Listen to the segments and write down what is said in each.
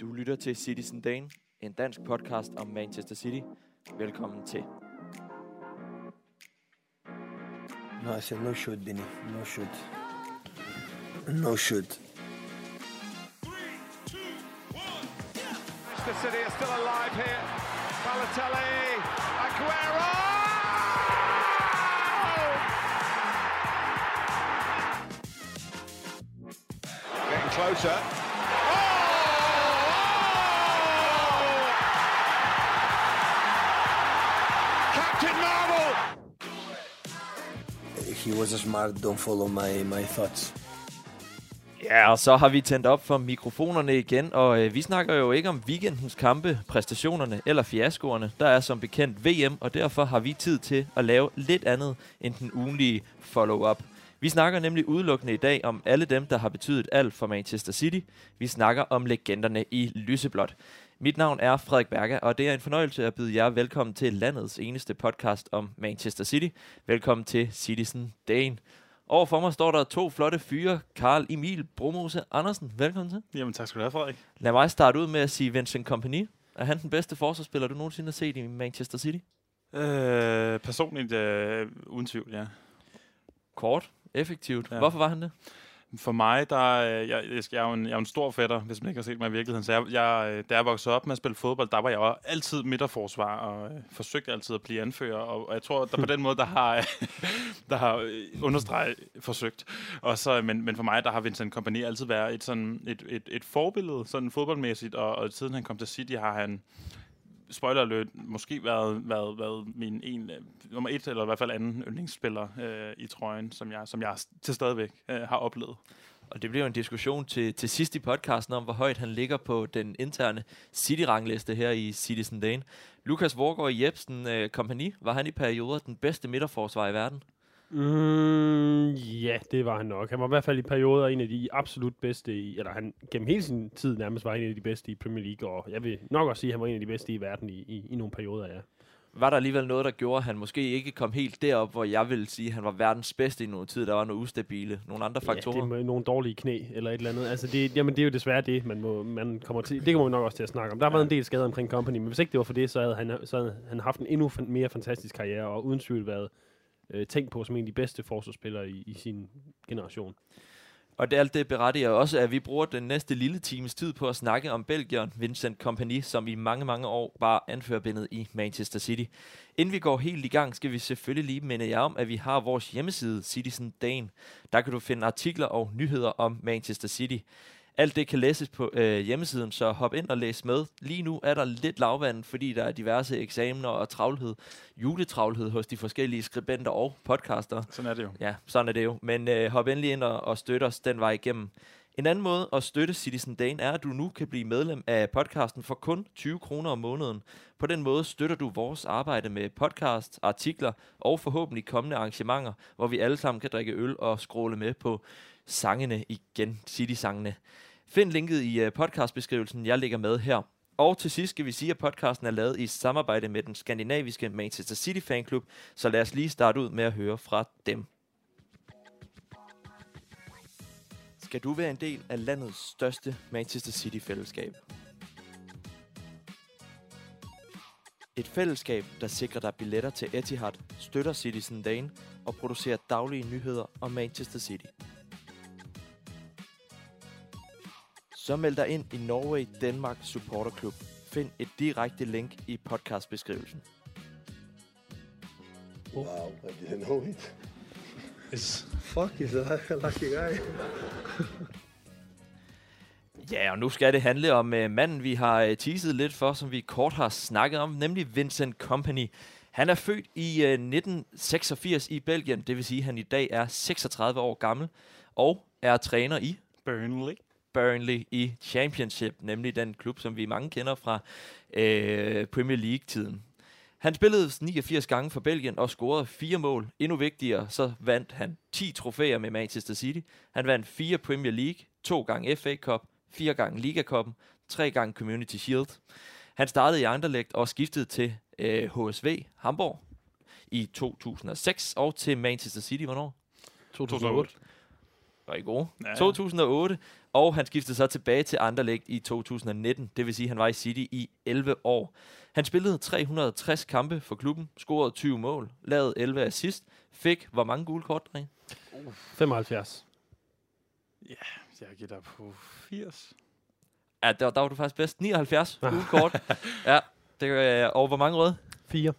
Du lytter til Citizen Dane, en dansk podcast om Manchester City. Velkommen til. No, I said no shoot, Vinny. No shoot. No shoot. Manchester City are still alive here. Balotelli, Aguero! Getting closer. He was smart. Don't follow my, my thoughts. Ja, og så har vi tændt op for mikrofonerne igen, og øh, vi snakker jo ikke om weekendens kampe, præstationerne eller fiaskoerne. Der er som bekendt VM, og derfor har vi tid til at lave lidt andet end den ugenlige follow-up. Vi snakker nemlig udelukkende i dag om alle dem, der har betydet alt for Manchester City. Vi snakker om legenderne i lyseblåt. Mit navn er Frederik Berger, og det er en fornøjelse at byde jer velkommen til landets eneste podcast om Manchester City. Velkommen til Citizen Dane. Overfor mig står der to flotte fyre. Karl Emil Bromose Andersen, velkommen til. Jamen tak skal du have, Frederik. Lad mig starte ud med at sige Vincent Kompany. Er han den bedste forsvarsspiller, du nogensinde har set i Manchester City? Øh, personligt, øh, uden tvivl, ja. Kort, effektivt. Ja. Hvorfor var han det? For mig, der, øh, jeg, jeg, jeg, er jo en, jeg er en stor fætter, hvis man ikke har set mig i virkeligheden. Så jeg, jeg, øh, da jeg voksede op med at spille fodbold, der var jeg jo altid midterforsvar, og øh, forsøgte altid at blive anfører. Og, og jeg tror, der på den måde, der har, der har øh, understreget forsøgt. Og så, men, men for mig, der har Vincent Kompany altid været et, sådan, et, et, et forbillede, sådan fodboldmæssigt. Og, og siden han kom til City, har han spoiler alert, måske været, været, været min en, øh, nummer et, eller i hvert fald anden yndlingsspiller øh, i trøjen, som jeg, som jeg til stadigvæk øh, har oplevet. Og det bliver jo en diskussion til, til sidst i podcasten om, hvor højt han ligger på den interne City-rangliste her i Citizen Dane. Lukas Vorgård Jebsen øh, Kompany, var han i perioder den bedste midterforsvar i verden? Mm, ja, det var han nok. Han var i hvert fald i perioder en af de absolut bedste, i, eller han gennem hele sin tid nærmest var en af de bedste i Premier League, og jeg vil nok også sige, at han var en af de bedste i verden i, i, i nogle perioder, ja. Var der alligevel noget, der gjorde, at han måske ikke kom helt derop, hvor jeg vil sige, at han var verdens bedste i noget tid? Der var noget ustabile, nogle andre faktorer? Ja, det er nogle dårlige knæ eller et eller andet. Altså, det, jamen, det er jo desværre det, man, må, man kommer til. Det kommer vi nok også til at snakke om. Der har været en del skader omkring Company, men hvis ikke det var for det, så havde han, så havde han haft en endnu mere fantastisk karriere, og uden tvivl været øh, tænkt på som en af de bedste forsvarsspillere i, i sin generation. Og det alt det berettiger også, at vi bruger den næste lille times tid på at snakke om Belgieren Vincent Kompany, som i mange, mange år var anførbindet i Manchester City. Inden vi går helt i gang, skal vi selvfølgelig lige minde jer om, at vi har vores hjemmeside Citizen Dane. Der kan du finde artikler og nyheder om Manchester City. Alt det kan læses på øh, hjemmesiden, så hop ind og læs med. Lige nu er der lidt lavvand, fordi der er diverse eksamener og travlhed, juletravlhed hos de forskellige skribenter og podcaster. Sådan er det jo. Ja, sådan er det jo. Men øh, hop endelig ind og, og støt os den vej igennem. En anden måde at støtte Citizen Dane er, at du nu kan blive medlem af podcasten for kun 20 kroner om måneden. På den måde støtter du vores arbejde med podcast, artikler og forhåbentlig kommende arrangementer, hvor vi alle sammen kan drikke øl og skråle med på sangene igen, City-sangene. Find linket i øh, podcastbeskrivelsen, jeg ligger med her. Og til sidst skal vi sige, at podcasten er lavet i samarbejde med den skandinaviske Manchester City Fanklub, så lad os lige starte ud med at høre fra dem. Skal du være en del af landets største Manchester City-fællesskab? Et fællesskab, der sikrer dig billetter til Etihad, støtter Citizen Dane og producerer daglige nyheder om Manchester City. Så meld dig ind i Norway Denmark Supporter Club. Find et direkte link i podcastbeskrivelsen. Wow, I didn't know it. Yes. Fuck, he's a lucky guy. Ja, og nu skal det handle om uh, manden, vi har uh, teaset lidt for, som vi kort har snakket om, nemlig Vincent Company. Han er født i uh, 1986 i Belgien, det vil sige, at han i dag er 36 år gammel, og er træner i Burnley. Burnley i Championship, nemlig den klub, som vi mange kender fra øh, Premier League-tiden. Han spillede 89 gange for Belgien og scorede fire mål. Endnu vigtigere, så vandt han 10 trofæer med Manchester City. Han vandt fire Premier League, to gange FA Cup, fire gange Liga Cup'en, tre gange Community Shield. Han startede i Anderlecht og skiftede til øh, HSV Hamburg i 2006 og til Manchester City, hvornår? 2008. 2008 rigtig gode. Ja, ja. 2008, og han skiftede så tilbage til Anderlecht i 2019, det vil sige, at han var i City i 11 år. Han spillede 360 kampe for klubben, scorede 20 mål, lavede 11 assist, fik hvor mange gule kort, Drie? Uh. 75. Ja, jeg gætter på 80. Ja, der, der var du faktisk bedst. 79 gule kort. ja, det, øh, og hvor mange røde? 4.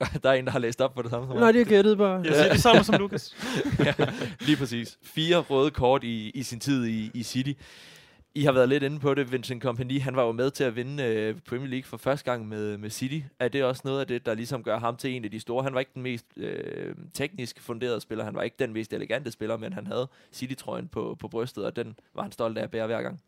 der er en, der har læst op på det samme som mig. Nej, det er gættet bare. Jeg siger det samme som Lukas. Lige præcis. Fire røde kort i, i sin tid i, i City. I har været lidt inde på det. Vincent Kompany, han var jo med til at vinde øh, Premier League for første gang med, med City. Er det også noget af det, der ligesom gør ham til en af de store? Han var ikke den mest øh, teknisk funderede spiller. Han var ikke den mest elegante spiller, men han havde City-trøjen på, på brystet, og den var han stolt af at bære hver gang.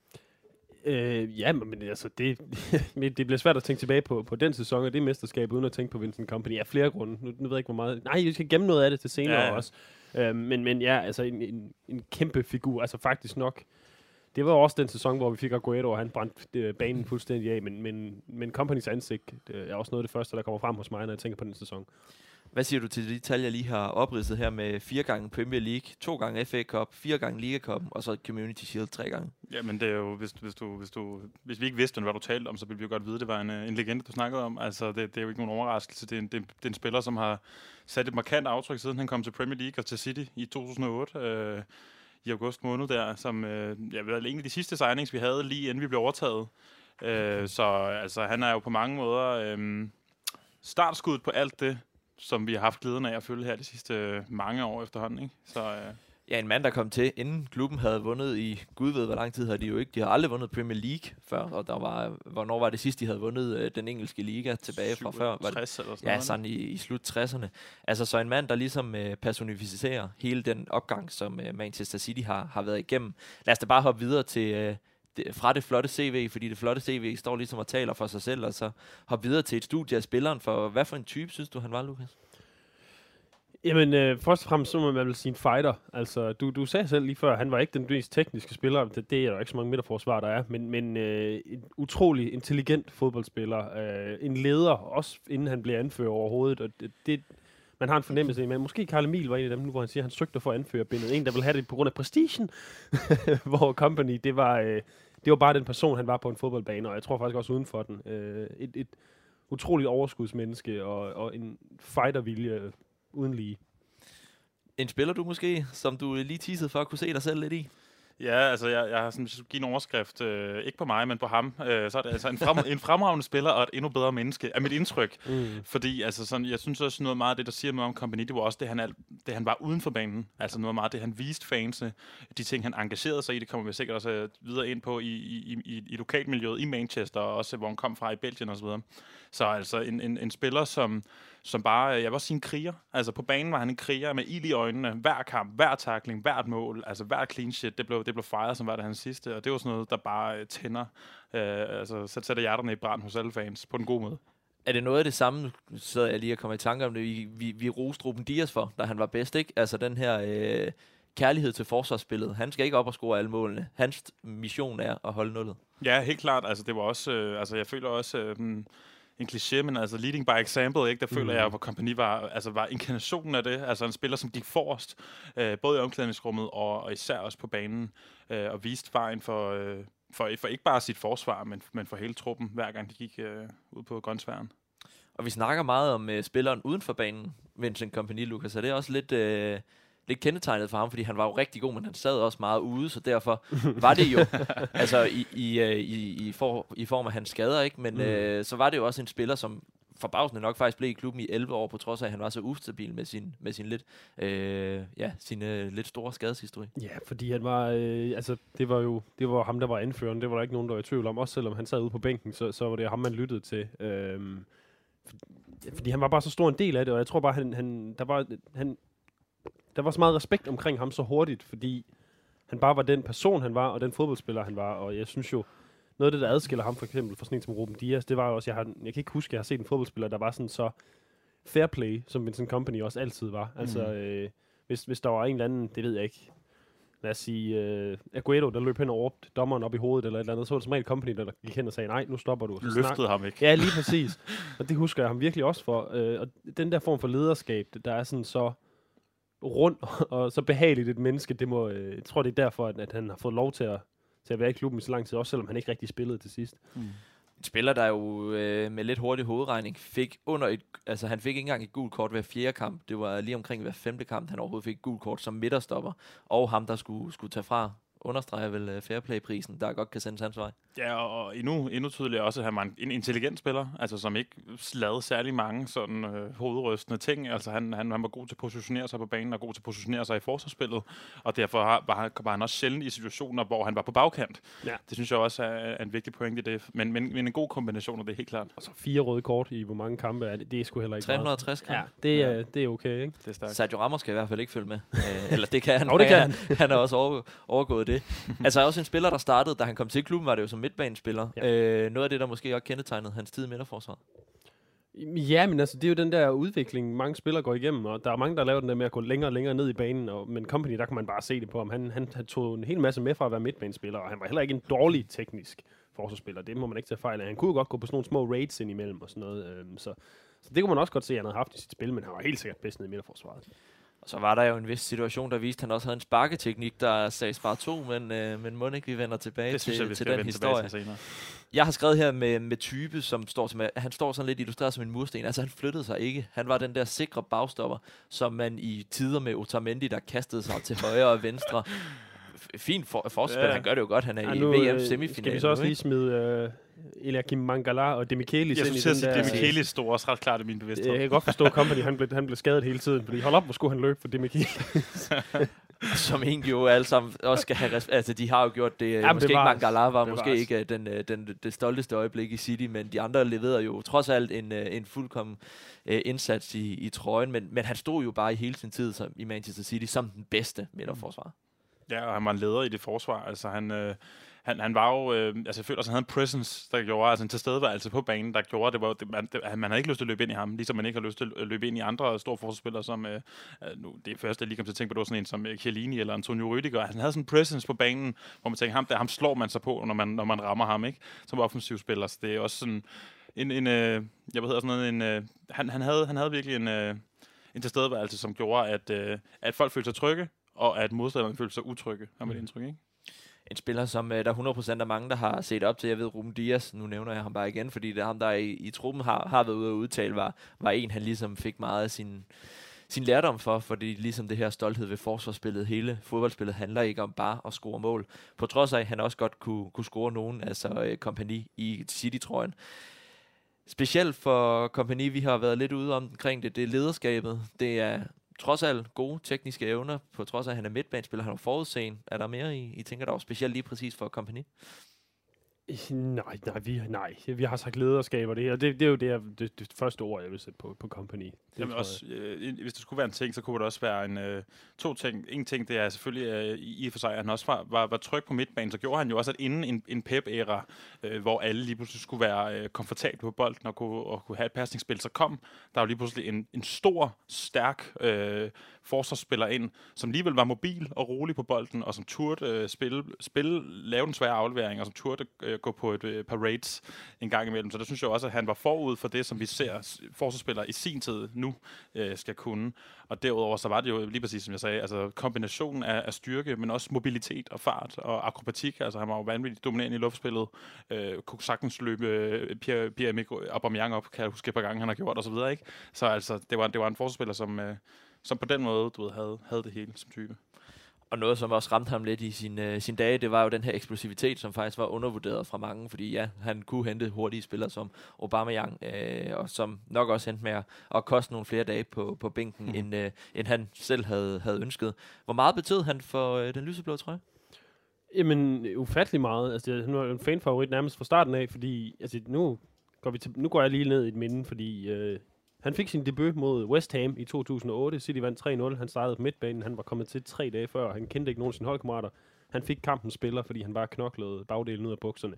Øh, ja, men altså, det, det bliver svært at tænke tilbage på, på den sæson og det mesterskab, uden at tænke på Vincent Company af flere grunde. Nu, nu ved jeg ikke, hvor meget... Nej, vi skal gemme noget af det til senere Ja, ja, ja. ja. også. Øh, men, men ja, altså en, en, en kæmpe figur. Altså faktisk nok... Det var også den sæson, hvor vi fik Aguero, og han brændte øh, banen fuldstændig af. Men, men, men Companys ansigt øh, er også noget af det første, der kommer frem hos mig, når jeg tænker på den sæson. Hvad siger du til de tal, jeg lige har opridset her med fire gange Premier League, to gange FA Cup, fire gange Liga Cup, og så Community Shield tre gange? Jamen, det er jo, hvis, hvis, du, hvis, du, hvis vi ikke vidste, hvad du talte om, så ville vi jo godt vide, det var en, en legende, du snakkede om. Altså, det, det er jo ikke nogen overraskelse. Det er, en, det, det er en spiller, som har sat et markant aftryk, siden han kom til Premier League og til City i 2008. Øh, i august måned der, som øh, jeg ved, en af de sidste signings, vi havde, lige inden vi blev overtaget. Øh, så altså, han er jo på mange måder øh, startskuddet på alt det, som vi har haft glæden af at følge her de sidste øh, mange år efterhånden. Ikke? Så øh, Ja, en mand, der kom til, inden klubben havde vundet i, gud ved hvor lang tid havde de jo ikke, de har aldrig vundet Premier League før, og der var, hvornår var det sidst, de havde vundet øh, den engelske liga tilbage fra før? Var det, 67 eller sådan ja, noget. sådan i, i slut 60'erne. Altså så en mand, der ligesom øh, personificerer hele den opgang, som øh, Manchester City har, har været igennem. Lad os da bare hoppe videre til, øh, det, fra det flotte CV, fordi det flotte CV står ligesom og taler for sig selv, og så har videre til et studie af spilleren, for hvad for en type synes du, han var, Lukas? Jamen, øh, først og fremmest så må man vel sige en fighter. Altså, du, du sagde selv lige før, han var ikke den mest tekniske spiller. Det, det er der ikke så mange midterforsvar, der er. Men, men øh, en utrolig intelligent fodboldspiller. Øh, en leder, også inden han blev anfører overhovedet. Og det, det, man har en fornemmelse af, men måske Karl Emil var en af dem, nu, hvor han siger, at han søgte for anførerbindet. En, der vil have det på grund af prestigen. hvor Company, det var, øh, det var bare den person, han var på en fodboldbane. Og jeg tror faktisk også uden for den. Øh, et, et utroligt overskudsmenneske og, og en fightervilje uden lige. En spiller du måske, som du lige teasede for at kunne se dig selv lidt i? Ja, altså jeg, jeg har sådan, hvis jeg skulle give en overskrift, øh, ikke på mig, men på ham, øh, så er det altså en, frem, en fremragende spiller og et endnu bedre menneske, er mit indtryk. Mm. Fordi altså sådan, jeg synes også noget meget af det, der siger noget om Kompany, det var også det, han, er, det, han var uden for banen. Altså noget meget af det, han viste fansene, de ting, han engagerede sig i, det kommer vi sikkert også øh, videre ind på i, i, i, i lokalmiljøet i Manchester, og også hvor han kom fra i Belgien osv. Så, så altså en, en, en spiller, som, som bare, jeg vil også sige en kriger. Altså på banen var han en kriger med ild i øjnene, hver kamp, hver takling, hvert mål, altså hver clean shit, det blev, det blev fejret, som var det hans sidste, og det var sådan noget, der bare øh, tænder, øh, altså så sætter hjerterne i brand hos alle fans, på den gode måde. Er det noget af det samme, sidder jeg lige og kommer i tanke om det, vi, vi, vi roste Ruben Dias for, da han var bedst, ikke? Altså den her øh, kærlighed til forsvarsspillet. Han skal ikke op og score alle målene. Hans mission er at holde nullet. Ja, helt klart. Altså, det var også, øh, altså, jeg føler også øh, en kliché, men altså leading by example, ikke? Der føler Mm. jeg, hvor Kompany var, altså, var inkarnationen af det. Altså en spiller, som gik forrest, øh, både i omklædningsrummet og, og især også på banen, øh, og viste vejen for, øh, for, for ikke bare sit forsvar, men, men for hele truppen, hver gang de gik øh, ud på grøntsværen. Og vi snakker meget om øh, spilleren uden for banen, Vincent Kompany, Lukas. Er det også lidt, øh, lidt kendetegnet for ham, fordi han var jo rigtig god, men han sad også meget ude, så derfor var det jo, altså i, i, øh, i, i, for, i form af hans skader, ikke? Men Mm. øh, så var det jo også en spiller, som forbavsende nok faktisk blev i klubben i 11 år, på trods af, at han var så ustabil med sin, med sin lidt, øh, ja, sin øh, lidt store skadeshistorik. Ja, fordi han var, øh, altså, det var jo det var ham, der var anføreren. Det var der ikke nogen, der var i tvivl om. Også selvom han sad ude på bænken, så, så var det ham, man lyttede til. For, fordi han var bare så stor en del af det, og jeg tror bare, han, han, der, var, han, der var så meget respekt omkring ham så hurtigt, fordi han bare var den person, han var, og den fodboldspiller, han var. Og jeg synes jo, noget af det, der adskiller ham for eksempel fra sådan en som Ruben Dias, det var jo også, jeg, har, jeg kan ikke huske, at jeg har set en fodboldspiller, der var sådan så fair play, som Vincent Company også altid var. Altså, øh, hvis, hvis der var en eller anden, det ved jeg ikke, lad os sige, øh, Aguero, der løb hen og råbte dommeren op i hovedet eller et eller andet, så var det som regel Company, der gik hen og sagde, nej, nu stopper du. Så snak- Løftede ham ikke. Ja, lige præcis. og det husker jeg ham virkelig også for. Øh, og den der form for lederskab, der er sådan så rund og så behageligt et menneske. Det må, øh, jeg tror, det er derfor, at, at han har fået lov til at, til at være i klubben i så lang tid, også selvom han ikke rigtig spillede til sidst. Mm. En spiller, der jo øh, med lidt hurtig hovedregning fik under et... Altså, han fik ikke engang et gult kort hver fjerde kamp. Det var lige omkring hver femte kamp, han overhovedet fik et gult kort som midterstopper. Og ham, der skulle, skulle tage fra understreger vel uh, Fairplay-prisen, der godt kan sendes hans vej. Ja, og endnu, endnu tydeligere også, at han var en, en intelligent spiller, altså som ikke lavede særlig mange sådan øh, hovedrystende ting. Altså han, han, han var god til at positionere sig på banen, og god til at positionere sig i forsvarsspillet, og derfor har, var, var han også sjældent i situationer, hvor han var på bagkant. Ja. Det synes jeg også er, er en vigtig point i det, men, men, men en god kombination, og det er helt klart. Og så fire røde kort i hvor mange kampe er det? Det er sgu heller ikke 360 kampe. Ja, det er, det er okay, ikke? Det er stærkt. Sergio Ramos skal i hvert fald ikke følge med. uh, eller det kan han. Jo, det kan han. han har også over, overgået det. altså også en spiller, der startede, da han kom til klubben, var det jo som midtbanespiller. Ja. Uh, noget af det, der måske også kendetegnede hans tid i midterforsvaret. Ja, men altså, det er jo den der udvikling, mange spillere går igennem, og der er mange, der laver den der med at gå længere og længere ned i banen, og, men Company, der kan man bare se det på ham. Han, han, han tog en hel masse med fra at være midtbanespiller, og han var heller ikke en dårlig teknisk forsvarsspiller. Det må man ikke tage fejl af. Han kunne jo godt gå på sådan nogle små raids ind imellem og sådan noget. Øhm, så, så det kunne man også godt se, at han havde haft i sit spil, men han var helt sikkert bedst nede i midterforsvaret. Og så var der jo en vis situation, der viste, at han også havde en sparketeknik, der sagde spar to, men, øh, men må ikke vi vender tilbage Det til, jeg, vi til den vende historie. tilbage til senere. Jeg har skrevet her med, med type, som står som, han står sådan lidt illustreret som en mursten. Altså han flyttede sig ikke. Han var den der sikre bagstopper, som man i tider med Otamendi, der kastede sig til højre og venstre. Fint for, forsvarsspiller, Ja. han gør det jo godt. Han er Ja, i nu, VM øh, semifinalen. Skal vi så også nu, lige smide øh, Eliakim Mangala og Demichelis Jeg ind i synes, den at der... Demichelis stod også ret klart i min bevidsthed. Jeg kan godt forstå, at Company han blev, han blev skadet hele tiden, fordi hold op, hvor skulle han løbe for Demichelis. som egentlig jo alle sammen også skal have Altså, de har jo gjort det. Ja, Ja, men måske det var- ikke Mangala var det måske var- ikke øh, den, øh, den, det stolteste øjeblik i City, men de andre leverede jo trods alt en, øh, en fuldkommen øh, indsats i, i trøjen. Men, men han stod jo bare i hele sin tid som, i Manchester City som den bedste midterforsvar. Ja, og han var en leder i det forsvar. Altså, han, øh, han, han var jo... Øh, altså, jeg føler at han havde en presence, der gjorde... Altså, en tilstedeværelse på banen, der gjorde... Det var, det, man, det, man havde ikke lyst til at løbe ind i ham, ligesom man ikke har lyst til at løbe ind i andre store forsvarsspillere, som... Øh, øh nu, det første, jeg lige kom til at tænke på, det var sådan en som øh, Chiellini eller Antonio Rüdiger. Han havde sådan en presence på banen, hvor man tænker, ham, der, ham slår man sig på, når man, når man rammer ham, ikke? Som offensivspiller. Så det er også sådan en... en øh, jeg ved sådan noget, en... Øh, han, han, havde, han havde virkelig en... Øh, en tilstedeværelse, som gjorde, at, øh, at folk følte sig trygge, og at modstanderne følte sig utrygge, har man indtryk, ikke? En spiller, som øh, der 100% er mange, der har set op til. Jeg ved, Ruben Dias, nu nævner jeg ham bare igen, fordi det er ham, der i, i truppen har, har været ude at udtale, var, var en, han ligesom fik meget af sin, sin lærdom for, fordi ligesom det her stolthed ved forsvarsspillet, hele fodboldspillet handler ikke om bare at score mål. På trods af, at han også godt kunne, kunne score nogen, altså øh, kompagni i City-trøjen. Specielt for kompagni, vi har været lidt ude omkring det, det er lederskabet. Det er trods alt gode tekniske evner, på trods af, at han er midtbanespiller, han er forudseende. Er der mere, I, I tænker, der var specielt lige præcis for kompagni? Nej, nej, vi, nej, vi har sagt lederskab, og det her, det, det er jo det, jeg- det, det første ord, jeg vil sætte på, på company. Det Jamen også, øh, hvis det skulle være en ting, så kunne det også være en, øh, to ting. En ting, det er selvfølgelig øh, i i og for sig, at han også var, var, var tryg på midtbanen, så gjorde han jo også, at inden en, en Pep-æra, øh, hvor alle lige pludselig skulle være øh, komfortable på bolden og kunne, og kunne have et pasningsspil, så kom der jo lige pludselig en, en stor, stærk øh, forsvarsspiller ind, som alligevel var mobil og rolig på bolden, og som turde øh, spille, spille, lave den svære aflevering, og som turde øh, gå på et øh, par raids en gang imellem. Så der synes jeg også, at han var forud for det, som vi ser forsvarsspillere i sin tid nu øh, skal kunne. Og derudover så var det jo lige præcis, som jeg sagde, altså kombinationen af, af styrke, men også mobilitet og fart og akrobatik. Altså han var jo vanvittigt dominerende i luftspillet. Øh, kunne sagtens løbe øh, Pierre, Pierre Aubameyang op, kan jeg huske et par gange, han har gjort og så videre, ikke? Så altså, det var, det var en forsvarsspiller, som, øh, som på den måde, du ved, havde, havde det hele som type. Og noget, som også ramte ham lidt i sin, øh, sin dage, det var jo den her eksplosivitet, som faktisk var undervurderet fra mange, fordi ja, han kunne hente hurtige spillere som Aubameyang, øh, og som nok også endte med at, at koste nogle flere dage på, på bænken, mm. end, øh, end han selv havde, havde ønsket. Hvor meget betød han for øh, den lyseblå trøje? Jamen, ufattelig meget. Altså, han var en fanfavorit nærmest fra starten af, fordi altså, nu, går vi til, nu går jeg lige ned i et minde, fordi øh, han fik sin debut mod West Ham i 2008. City vandt 3-0. Han startede på midtbanen. Han var kommet til tre dage før. Han kendte ikke nogen af sine holdkammerater. Han fik kampen spiller, fordi han bare knoklede bagdelen ud af bukserne.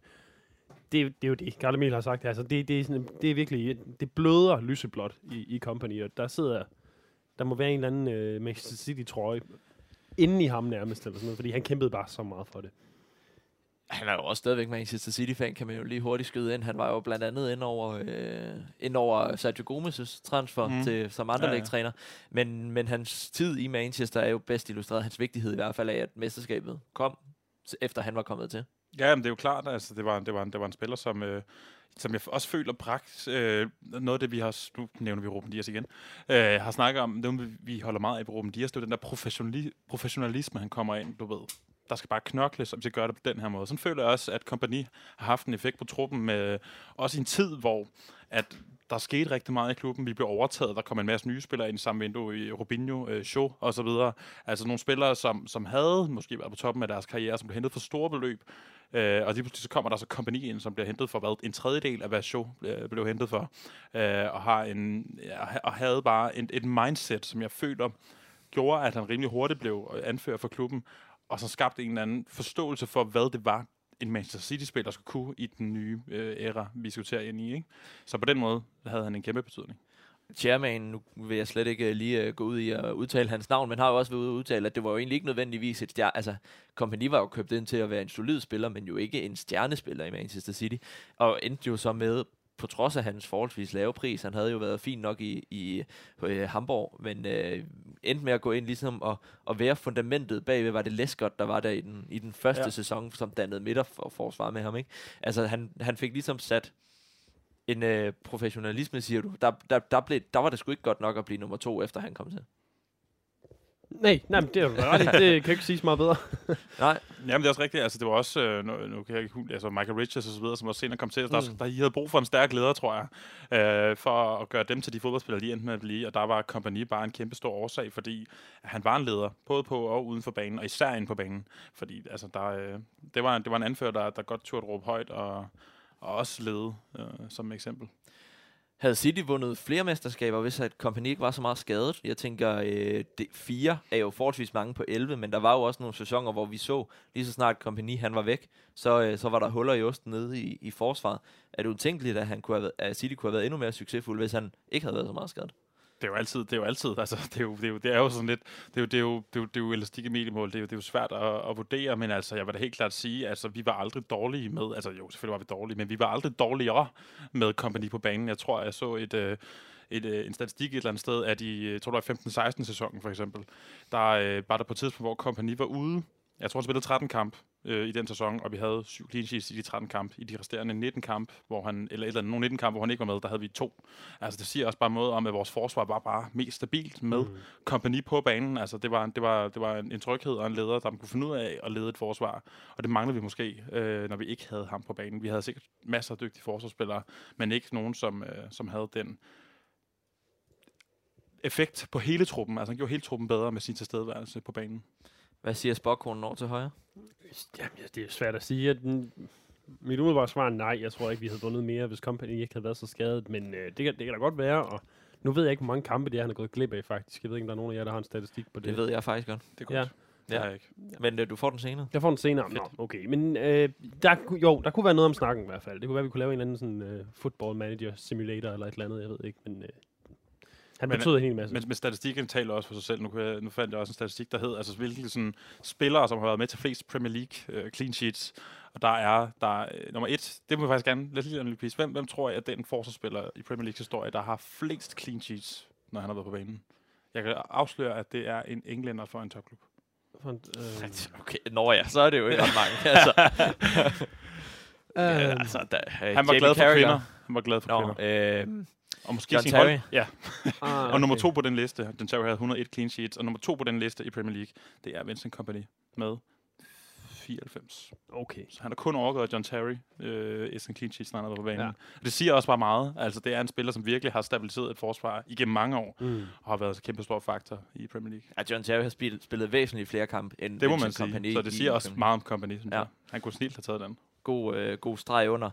Det, det er jo det, Karl Emil har sagt. Altså, det, det, er sådan, det er virkelig, det bløder lyseblåt i, i Company, og der sidder, der må være en eller anden øh, Manchester City-trøje inden i ham nærmest, eller sådan noget, fordi han kæmpede bare så meget for det. Han er jo også stadigvæk Manchester City-fan, kan man jo lige hurtigt skyde ind. Han var jo blandt andet ind over, øh, ind over Sergio Gomez' transfer Mm. til, som andre Ja, ja. Men, men hans tid i Manchester er jo bedst illustreret. Hans vigtighed i hvert fald af, at mesterskabet kom, efter han var kommet til. Ja, men det er jo klart, altså det var, det var, en, det var en spiller, som, øh, som jeg også føler bragt øh, noget af det, vi har, nu nævner vi Ruben Dias igen, øh, har snakket om, det vi- holder meget af på Ruben Dias, det er den der professionali- professionalisme, han kommer ind, du ved. Der skal bare knokles, og vi skal gøre det på den her måde. Sådan føler jeg også, at kompagni har haft en effekt på truppen, med, øh, også i en tid, hvor at der skete rigtig meget i klubben. Vi blev overtaget. Der kom en masse nye spillere ind i samme vindue i Robinho, øh, Shaw og så videre. Altså nogle spillere, som, som havde måske været på toppen af deres karriere, som blev hentet for store beløb. Øh, og lige pludselig så kommer der så kompagni ind, som bliver hentet for hvad, en tredjedel af, hvad Shaw øh, blev hentet for. Øh, og, har en, ja, og havde bare et, et mindset, som jeg føler gjorde, at han rimelig hurtigt blev øh, anfører for klubben, og så skabte en eller anden forståelse for, hvad det var, en Manchester City-spiller skulle kunne i den nye øh, æra, vi diskuterer ind i. Ikke? Så på den måde havde han en kæmpe betydning. Chairman, nu vil jeg slet ikke øh, lige uh, gå ud i at udtale hans navn, men har jo også været ude at udtale, at det var jo egentlig ikke nødvendigvis et stjerne. Altså, Kompany var jo købt ind til at være en solid spiller, men jo ikke en stjernespiller i Manchester City. Og endte jo så med, på trods af hans forholdsvis lave pris, han havde jo været fin nok i, i øh, Hamburg, men øh, endte med at gå ind ligesom og, og være fundamentet bagved, var det Lescott, der var der i den, i den første Ja. sæson, som dannede midterforsvar med ham. Ikke? Altså, han, han fik ligesom sat en øh, professionalisme, siger du. Der, der, der, blev, der var det sgu ikke godt nok at blive nummer to, efter han kom til. Nej, nej, men det er jo ret. Det kan ikke siges meget bedre. Nej, Jamen, det er også rigtigt. Altså, det var også, øh, nu, nu kan jeg ikke altså Michael Richards og så videre, som også senere kom til. Der, Mm. der, I havde brug for en stærk leder, tror jeg, øh, for at gøre dem til de fodboldspillere, de endte med at blive. Og der var kompagni bare en kæmpe stor årsag, fordi han var en leder, både på og uden for banen, og især inde på banen. Fordi altså, der, øh, det, var, det var en anfører, der, der godt turde råbe højt, og, og også lede, øh, som eksempel havde City vundet flere mesterskaber, hvis at Kompany ikke var så meget skadet. Jeg tænker, øh, det, fire er jo forholdsvis mange på 11, men der var jo også nogle sæsoner, hvor vi så, lige så snart Kompany han var væk, så, øh, så var der huller i osten nede i, i forsvaret. Er det utænkeligt, at, han kunne have, været- at City kunne have været endnu mere succesfuld, hvis han ikke havde været så meget skadet? Det er jo altid, det er jo altid, altså, det er jo, det er jo, det er jo sådan lidt, det er jo, det er jo, det er jo, det er jo elastik i mediemål, det er jo, det er jo svært at, at vurdere, men altså, jeg vil da helt klart sige, altså, vi var aldrig dårlige med, altså jo, selvfølgelig var vi dårlige, men vi var aldrig dårligere med Company på banen. Jeg tror, jeg så et, øh, et, øh, en statistik et eller andet sted, at i, tror det var 15-16 sæsonen for eksempel, der øh, var der på et tidspunkt, hvor Company var ude, jeg tror, han spillede 13 kamp øh, i den sæson, og vi havde syv clean sheets i de 13 kamp. I de resterende 19 kamp, hvor han, eller, eller nogle 19 kamp, hvor han ikke var med, der havde vi to. Altså, det siger også bare noget om, at vores forsvar var bare mest stabilt med mm. kompagni på banen. Altså, det var, det var, det var en, en tryghed og en leder, der kunne finde ud af at lede et forsvar. Og det manglede vi måske, øh, når vi ikke havde ham på banen. Vi havde sikkert masser af dygtige forsvarsspillere, men ikke nogen, som, øh, som havde den effekt på hele truppen. Altså, han gjorde hele truppen bedre med sin tilstedeværelse på banen. Hvad siger Spokkonen over til højre? Jamen, ja, det er svært at sige. At den, mit umiddelbare svar er nej. Jeg tror ikke, vi havde vundet mere, hvis Company ikke havde været så skadet. Men øh, det, kan, det kan da godt være. Og nu ved jeg ikke, hvor mange kampe det er, han har gået glip af, faktisk. Jeg ved ikke, om der er nogen af jer, der har en statistik på det. Det ved jeg faktisk godt. Det er godt. Ja. Ja. Det har jeg ikke. Men øh, du får den senere. Jeg får den senere. Nå, okay. Men øh, der, jo, der kunne være noget om snakken i hvert fald. Det kunne være, vi kunne lave en eller anden sådan, øh, football manager simulator eller et eller andet. Jeg ved ikke, men... Øh, han Men- betød en hel masse. Men, men statistikken taler også for sig selv. Nu, kunne jeg, nu fandt jeg også en statistik, der hed, altså hvilke sådan, spillere, som har været med til flest Premier League uh, clean sheets. Og der er, der er uh, nummer et, det må vi faktisk gerne, os lige analysere. Hvem, hvem tror jeg er den forsvarsspiller i Premier Leagues historie, der har flest clean sheets, når han har været på banen? Jeg kan afsløre, at det er en englænder for en topklub. For en, øh, Okay, nå ja, så er det jo ikke ret mange. altså, ja, øh, altså, der, øh, Han var Jamie glad for Carragher. kvinder. Han var glad for Nå, kvinder. øh, Og måske John sin Terry. hold. Ja, ah, og nummer to på den liste, John Terry havde 101 clean sheets, og nummer to på den liste i Premier League, det er Vincent Company med 94. Okay. Så han har kun overgået John Terry øh, i sin clean sheets, når han har på banen. Ja. Ja. Det siger også bare meget. Altså, det er en spiller, som virkelig har stabiliseret et forsvar igennem mange år, Mm. og har været en kæmpe stor faktor i Premier League. ja, John Terry har spillet, spillet væsentligt flere kampe end Det må man sige. Så det siger også meget om Company, ja. jeg. Han kunne snilt have taget den. god, øh, god streg under.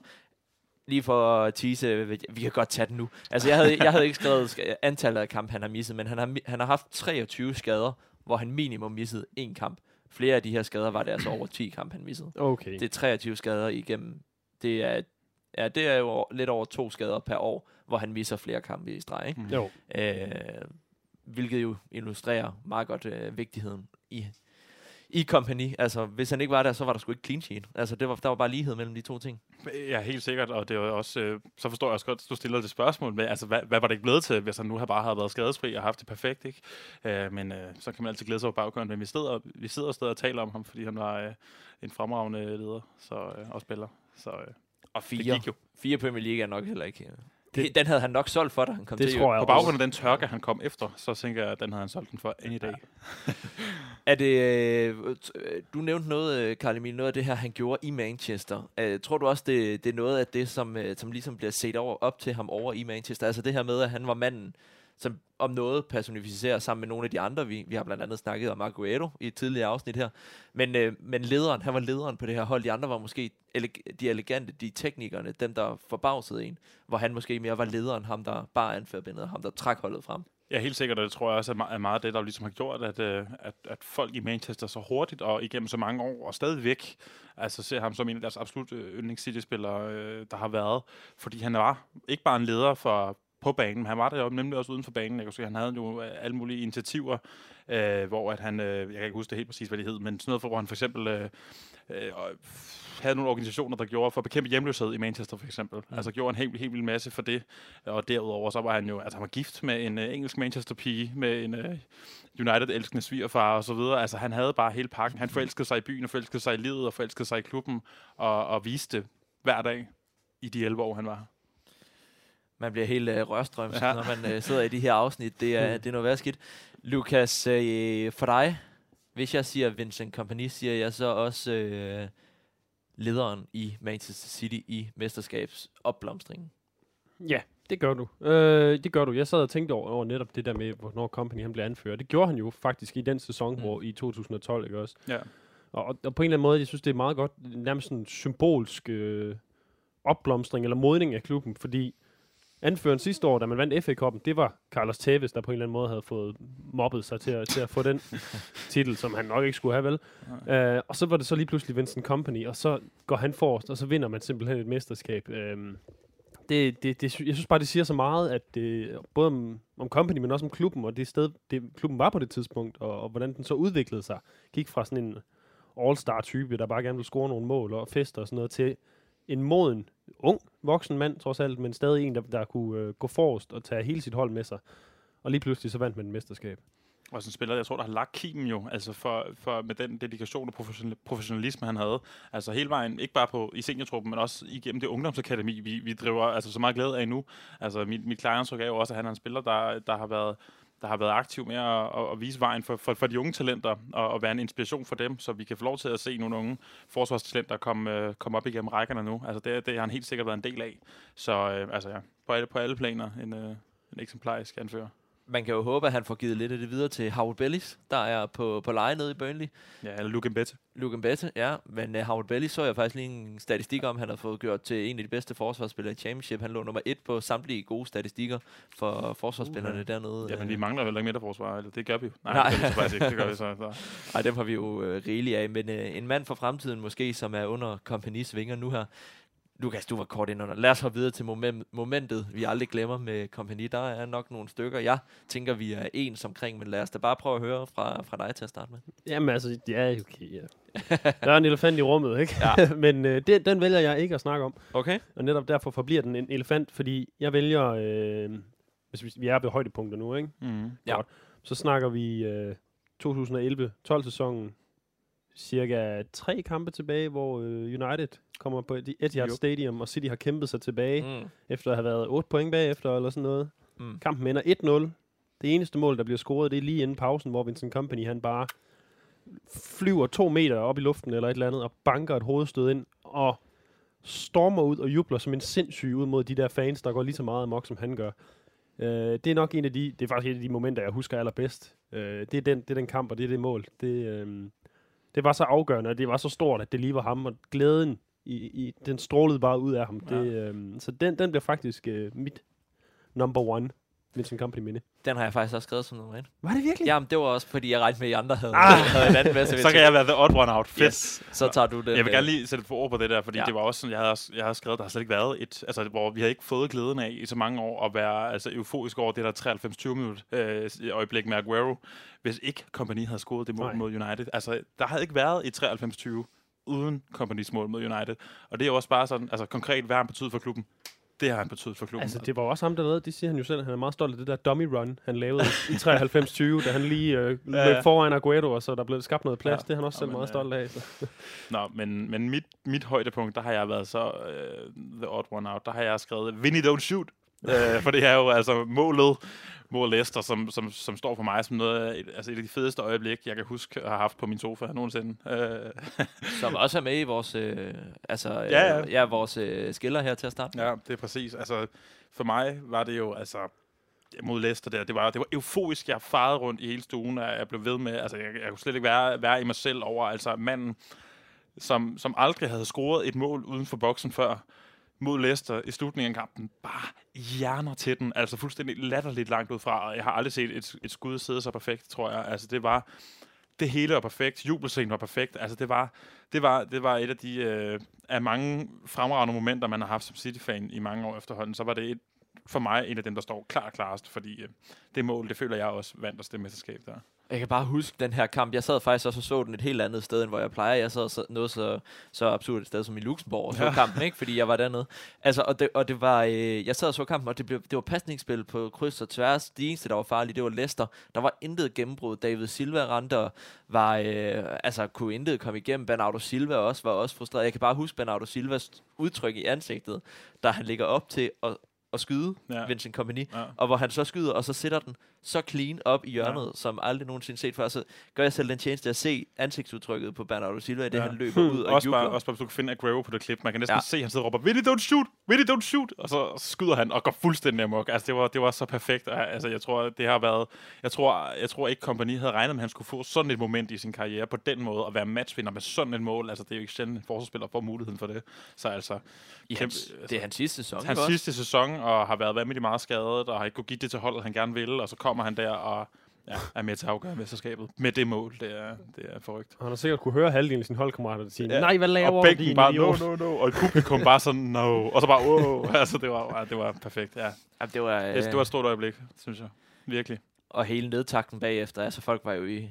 Lige for at tease, vi vi kan godt tage den nu. Altså, jeg havde, jeg havde ikke skrevet sk- antallet af kampe, han har misset, men han har, han har haft 23 skader, hvor han minimum missede én kamp. Flere af de her skader var det altså over 10 kampe, han missede. Okay. Det er 23 skader igennem. Det er, ja, det er jo lidt over to skader per år, hvor han misser flere kampe i streg. Ikke? Mm. Jo. Øh, hvilket jo illustrerer meget godt øh, vigtigheden i, i kompagni. Altså, hvis han ikke var der, så var der sgu ikke clean sheet. Altså, det var, der var bare lighed mellem de to ting. Ja, helt sikkert, og det er jo også, øh, så forstår jeg også godt, at du stiller det spørgsmål med, altså, hvad, hvad var det ikke blevet til, hvis han nu havde bare havde været skadesfri og haft det perfekt, ikke? Øh, men øh, så kan man altid glæde sig over baggrunden, men vi sidder, vi sidder stadig og taler om ham, fordi han var øh, en fremragende leder så, øh, og spiller, så øh, Og det fire. gik jo. Fire Premier League er nok heller ikke... øh, Det, den havde han nok solgt for, da han kom Det til. tror jeg På baggrund af den tørke, han kom efter, så tænker jeg, at den havde han solgt den for any day. Er det, øh, øh, du nævnte noget, øh, Karl Emil, noget af det her, han gjorde i Manchester. Øh, tror du også, det, det er noget af det, som, øh, som ligesom bliver set over, op til ham over i Manchester? Altså det her med, at han var manden, som om noget personificerer sammen med nogle af de andre. Vi, vi har blandt andet snakket om Aguero i et tidligere afsnit her. Men, øh, men lederen, han var lederen på det her hold. De andre var måske ele- de elegante, de teknikerne, dem der forbavsede en. Hvor han måske mere var lederen, ham der bare anførbindede, ham der trak holdet frem. Ja, helt sikkert, og det tror jeg også er er meget det, der ligesom har gjort, at, øh, at, at folk i Manchester så hurtigt og igennem så mange år og stadigvæk altså ser ham som en af deres absolut yndlingscityspillere, yndlings City-spillere, øh, der har været. Fordi han var ikke bare en leder for på banen, men han var der jo nemlig også uden for banen. Jeg kan se, han havde jo alle mulige initiativer, øh, hvor at han, øh, jeg kan ikke huske det helt præcis, hvad det hed, men sådan noget, for, hvor han for eksempel øh, øh, og havde nogle organisationer, der gjorde for at bekæmpe hjemløshed i Manchester for eksempel. Mm. Altså gjorde en helt, helt vild masse for det. Og derudover så var han jo, altså han var gift med en uh, engelsk Manchester-pige, med en uh, United-elskende svigerfar og så videre. Altså han havde bare hele pakken. Han forelskede sig i byen, og forelskede sig i livet, og forelskede sig i klubben, og, og viste det hver dag i de 11 år, han var. Man bliver helt øh, rørstrømsk, ja. Ja. når man øh, sidder i de her afsnit. Det er, det er noget værd skidt. Lukas, øh, for dig, hvis jeg siger Vincent Kompany, siger jeg så også øh, lederen i Manchester City i mesterskabs opblomstringen. Ja, det gør du. Øh, det gør du. Jeg sad og tænkte over, over netop det der med, hvornår Company han blev anført. Det gjorde han jo faktisk i den sæson, Mm. hvor i 2012, ikke også? Ja. Og, og, på en eller anden måde, jeg synes, det er meget godt, nærmest sådan en symbolsk øh, opblomstring eller modning af klubben, fordi anføren sidste år, da man vandt FA-koppen, det var Carlos Tevez, der på en eller anden måde havde fået mobbet sig til at, til at få den titel, som han nok ikke skulle have, vel? Uh, og så var det så lige pludselig Vincent Company, og så går han forrest, og så vinder man simpelthen et mesterskab. Uh, det, det, det, jeg synes bare, det siger så meget, at det, både om, om Company, men også om klubben, og det sted, det, klubben var på det tidspunkt, og, og hvordan den så udviklede sig. Gik fra sådan en all-star-type, der bare gerne ville score nogle mål og fester og sådan noget, til en moden, ung, voksen mand, trods alt, men stadig en, der, der kunne øh, gå forrest og tage hele sit hold med sig. Og lige pludselig så vandt man et mesterskab. Og sådan en spiller, jeg tror, der har lagt kimen jo, altså for, for med den dedikation og professionalisme, han havde. Altså hele vejen, ikke bare på i seniortruppen, men også igennem det ungdomsakademi, vi, vi driver altså så meget glæde af nu. Altså mit, mit klare indtryk er jo også, at han er en spiller, der, der har været der har været aktiv med at, at, at vise vejen for, for, for de unge talenter og, og være en inspiration for dem, så vi kan få lov til at se nogle unge forsvarstalenter komme, øh, komme op igennem rækkerne nu. Altså det, det har han helt sikkert været en del af. Så øh, altså ja, på alle, på alle planer en, øh, en eksemplarisk anfører. Man kan jo håbe, at han får givet lidt af det videre til Howard Bellis, der er på, på leje nede i Burnley. Ja, eller Luke Mbette. Luke Mbette, ja. Men uh, Howard Bellis så jeg faktisk lige en statistik om, han har fået gjort til en af de bedste forsvarsspillere i Championship. Han lå nummer et på samtlige gode statistikker for forsvarsspillerne Uh, dernede. Ja, men Øh, vi mangler jo heller ikke midterforsvar, eller det gør vi jo. Nej, Nej. Det gør vi så faktisk ikke. Det gør vi så. så. Ej, dem har vi jo øh, rigeligt af. Men øh, en mand for fremtiden måske, som er under kompanis vinger nu her. Lukas, du var kort ind under. Lad os hoppe videre til moment, momentet, vi aldrig glemmer med kompagni. Der er nok nogle stykker, jeg tænker, vi er ens omkring, men lad os da bare prøve at høre fra, fra dig til at starte med. Jamen altså, ja, okay, ja. Der er en elefant i rummet, ikke? Ja. Men øh, det, den vælger jeg ikke at snakke om. Okay. Og netop derfor forbliver den en elefant, fordi jeg vælger, øh, hvis vi, vi er ved højdepunkter nu, ikke? Mm. Ja. Så snakker vi øh, 2011-12 sæsonen, cirka tre kampe tilbage, hvor øh, United kommer på Etihad Jo. Stadium, og City har kæmpet sig tilbage, mm. Efter at have været 8 point bagefter, eller sådan noget. Mm. Kampen ender 1-0. Det eneste mål, der bliver scoret, det er lige inden pausen, hvor Vincent Company, han bare flyver to meter op i luften eller et eller andet, og banker et hovedstød ind, og stormer ud og jubler som en sindssyg ud mod de der fans, der går lige så meget amok, som han gør. Øh, det er nok en af de, det er faktisk et af de momenter, jeg husker allerbedst. Øh, det, er den, det er den kamp, og det er det mål. Det, øh, det var så afgørende, og det var så stort, at det lige var ham, og glæden, i, i, den strålede bare ud af ham. Ja. Det, øh, så den, den bliver faktisk øh, mit number one. Vincent Company minde. Den har jeg faktisk også skrevet som nummer et. Var det virkelig? Jamen, det var også, fordi jeg regnede med, at I andre havde, Ah. havde en anden med. Så kan jeg være the odd one out. Fedt. Yes. Så tager du den. Jeg vil øh, gerne lige sætte et ord på det der, fordi Ja. det var også sådan, jeg havde, også- jeg havde skrevet, der har slet ikke været et, altså hvor vi havde ikke fået glæden af i så mange år at være altså, euforisk over det der 93-20 minut øh, øjeblik med Aguero, hvis ikke Kompany havde scoret det mål Nej. mod United. Altså, der havde ikke været et 93-20 uden Kompanys mål mod United. Og det er jo også bare sådan, altså konkret, hvad har han betydet for klubben? Det har han betydet for klubben. Altså, det var også ham dernede, det siger han jo selv. Han er meget stolt af det der dummy run, han lavede i 93-20, da han lige øh, løb Ja, ja. foran Aguero, og så der blev skabt noget plads. Ja. Det er han også selv Jamen, meget ja. stolt af. Så. Nå, men, men mit, mit højdepunkt, der har jeg været så uh, the odd one out. Der har jeg skrevet, Vinny don't shoot. Uh, for det er jo altså målet mod Leicester, som, som, som står for mig som noget altså et af de fedeste øjeblik, jeg kan huske at have haft på min sofa nogensinde. Uh, Som også er med i vores, øh, altså, øh, Ja, ja. ja, vores øh, skiller her til at starte. ja, det er præcis. Altså, for mig var det jo, altså, mod Leicester der, det var, det var euforisk. Jeg farede rundt i hele stuen, og jeg blev ved med, altså, jeg, jeg kunne slet ikke være, være i mig selv over, altså, manden, som, som aldrig havde scoret et mål uden for boksen før, mod Leicester i slutningen af kampen, bare hjerner til den, altså fuldstændig latterligt langt ud fra, og jeg har aldrig set et, et skud sidde så perfekt, tror jeg. Altså, det var, det hele var perfekt, jubelscenen var perfekt, altså, det var, det var, det var et af de, øh, af mange fremragende momenter, man har haft som City-fan i mange år efterhånden, så var det et, for mig en af dem, der står klar klarest, fordi øh, det mål, det føler jeg også vandt os det mesterskab der. Jeg kan bare huske den her kamp. Jeg sad faktisk også og så den et helt andet sted, end hvor jeg plejer. Jeg sad så, noget så, så absurd et sted som i Luxembourg og så ja. Kampen, ikke? Fordi jeg var dernede. Altså, og det, og det var, øh, jeg sad og så kampen, og det, blev, det var pasningsspil på kryds og tværs. Det eneste, der var farligt, det var Leicester. Der var intet gennembrud. David Silva rendte og var, øh, altså, kunne intet komme igennem. Bernardo Silva også var også frustreret. Jeg kan bare huske Bernardo Silvas udtryk i ansigtet, da han ligger op til at, at skyde ja. Vincent Company. Ja. Og hvor han så skyder, og så sætter den så clean op i hjørnet, ja. som aldrig nogensinde set før. Så gør jeg selv den tjeneste at se ansigtsudtrykket på Bernardo Silva, i det ja. Han løber ud og også jubler. bare, også bare, hvis du kan finde Aguero på det klip. Man kan næsten Ja. se, at han sidder og råber, Vinny, don't shoot! Vinny, don't shoot! Og så skyder han og går fuldstændig amok. Altså, det var, det var så perfekt. Altså, jeg tror, det har været... Jeg tror, jeg tror ikke, kompagni havde regnet med, at han skulle få sådan et moment i sin karriere på den måde, og være matchvinder med sådan et mål. Altså, det er jo ikke sjældent, at en forsvarsspiller får muligheden for det. Så altså, I kæmpe- hans, det er hans sidste sæson. hans også? sidste sæson, og har været vanvittigt meget skadet, og har ikke kunne give det til holdet, han gerne vil, og så kommer han der og ja, er med til at afgøre mesterskabet med det mål. Det er, det er forrygt. Og han har sikkert kunne høre halvdelen af sine holdkammerater der sige, Ja. nej, hvad laver og bare, no, no, no. Og publikum bare sådan, no. Og så bare, wow. altså, det var, ja, det var perfekt, ja. Jamen, det var, Det, øh, det var et stort øjeblik, synes jeg. Virkelig. og hele nedtakten bagefter. Altså, folk var jo i,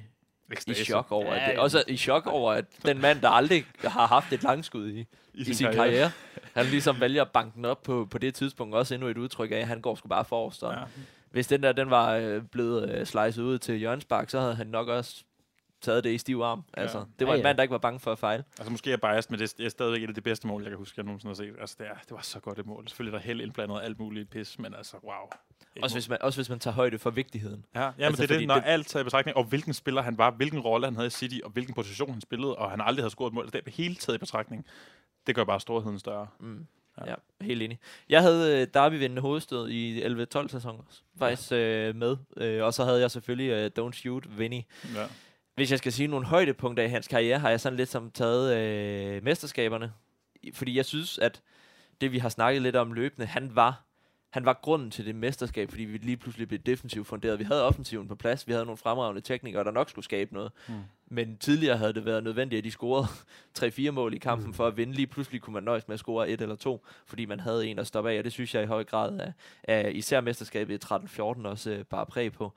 i chok over, Ja, at det, ja. også i chok over, at den mand, der aldrig har haft et langskud i, i sin, sin karriere. karriere, han ligesom vælger at banke den op på, på det tidspunkt. Også endnu et udtryk af, at han går sgu bare forrest. Og Ja. Hvis den der, den var øh, blevet øh, slicet ud til Jørgens Bak, så havde han nok også taget det i stiv arm. Altså, det var Ja, en ja. mand, der ikke var bange for at fejle. Altså, måske er jeg biased, men det er stadigvæk et af de bedste mål, jeg kan huske, jeg nogensinde har set. Altså, det, er, det var så godt et mål. Selvfølgelig er der held indblandet og alt muligt pis, men altså, wow. Et Også mål. hvis, man, også hvis man tager højde for vigtigheden. Ja, ja Altså, men det er det, når det- alt taget i betragtning, og hvilken spiller han var, hvilken rolle han havde i City, og hvilken position han spillede, og han aldrig havde scoret et mål. Det er hele taget i betragtning. Det gør bare storheden større. Mm. Ja. Ja. ja, helt enig. Jeg havde øh, Derby-vindende hovedstød i 11-12 sæsonen også, faktisk øh, med. Øh, og så havde jeg selvfølgelig øh, Don't Shoot, Vinny. Ja. Hvis jeg skal sige nogle højdepunkter i hans karriere, har jeg sådan lidt som taget øh, mesterskaberne. Fordi jeg synes, at det vi har snakket lidt om løbende, han var han var grunden til det mesterskab, fordi vi lige pludselig blev defensivt funderet. Vi havde offensiven på plads, vi havde nogle fremragende teknikere, der nok skulle skabe noget. Mm. Men tidligere havde det været nødvendigt, at de scorede 3-4 mål i kampen mm. for at vinde. Lige pludselig kunne man nøjes med at score et eller to, fordi man havde en at stoppe af, og det synes jeg i høj grad af, af især mesterskabet i 13-14 også øh, bare præg på.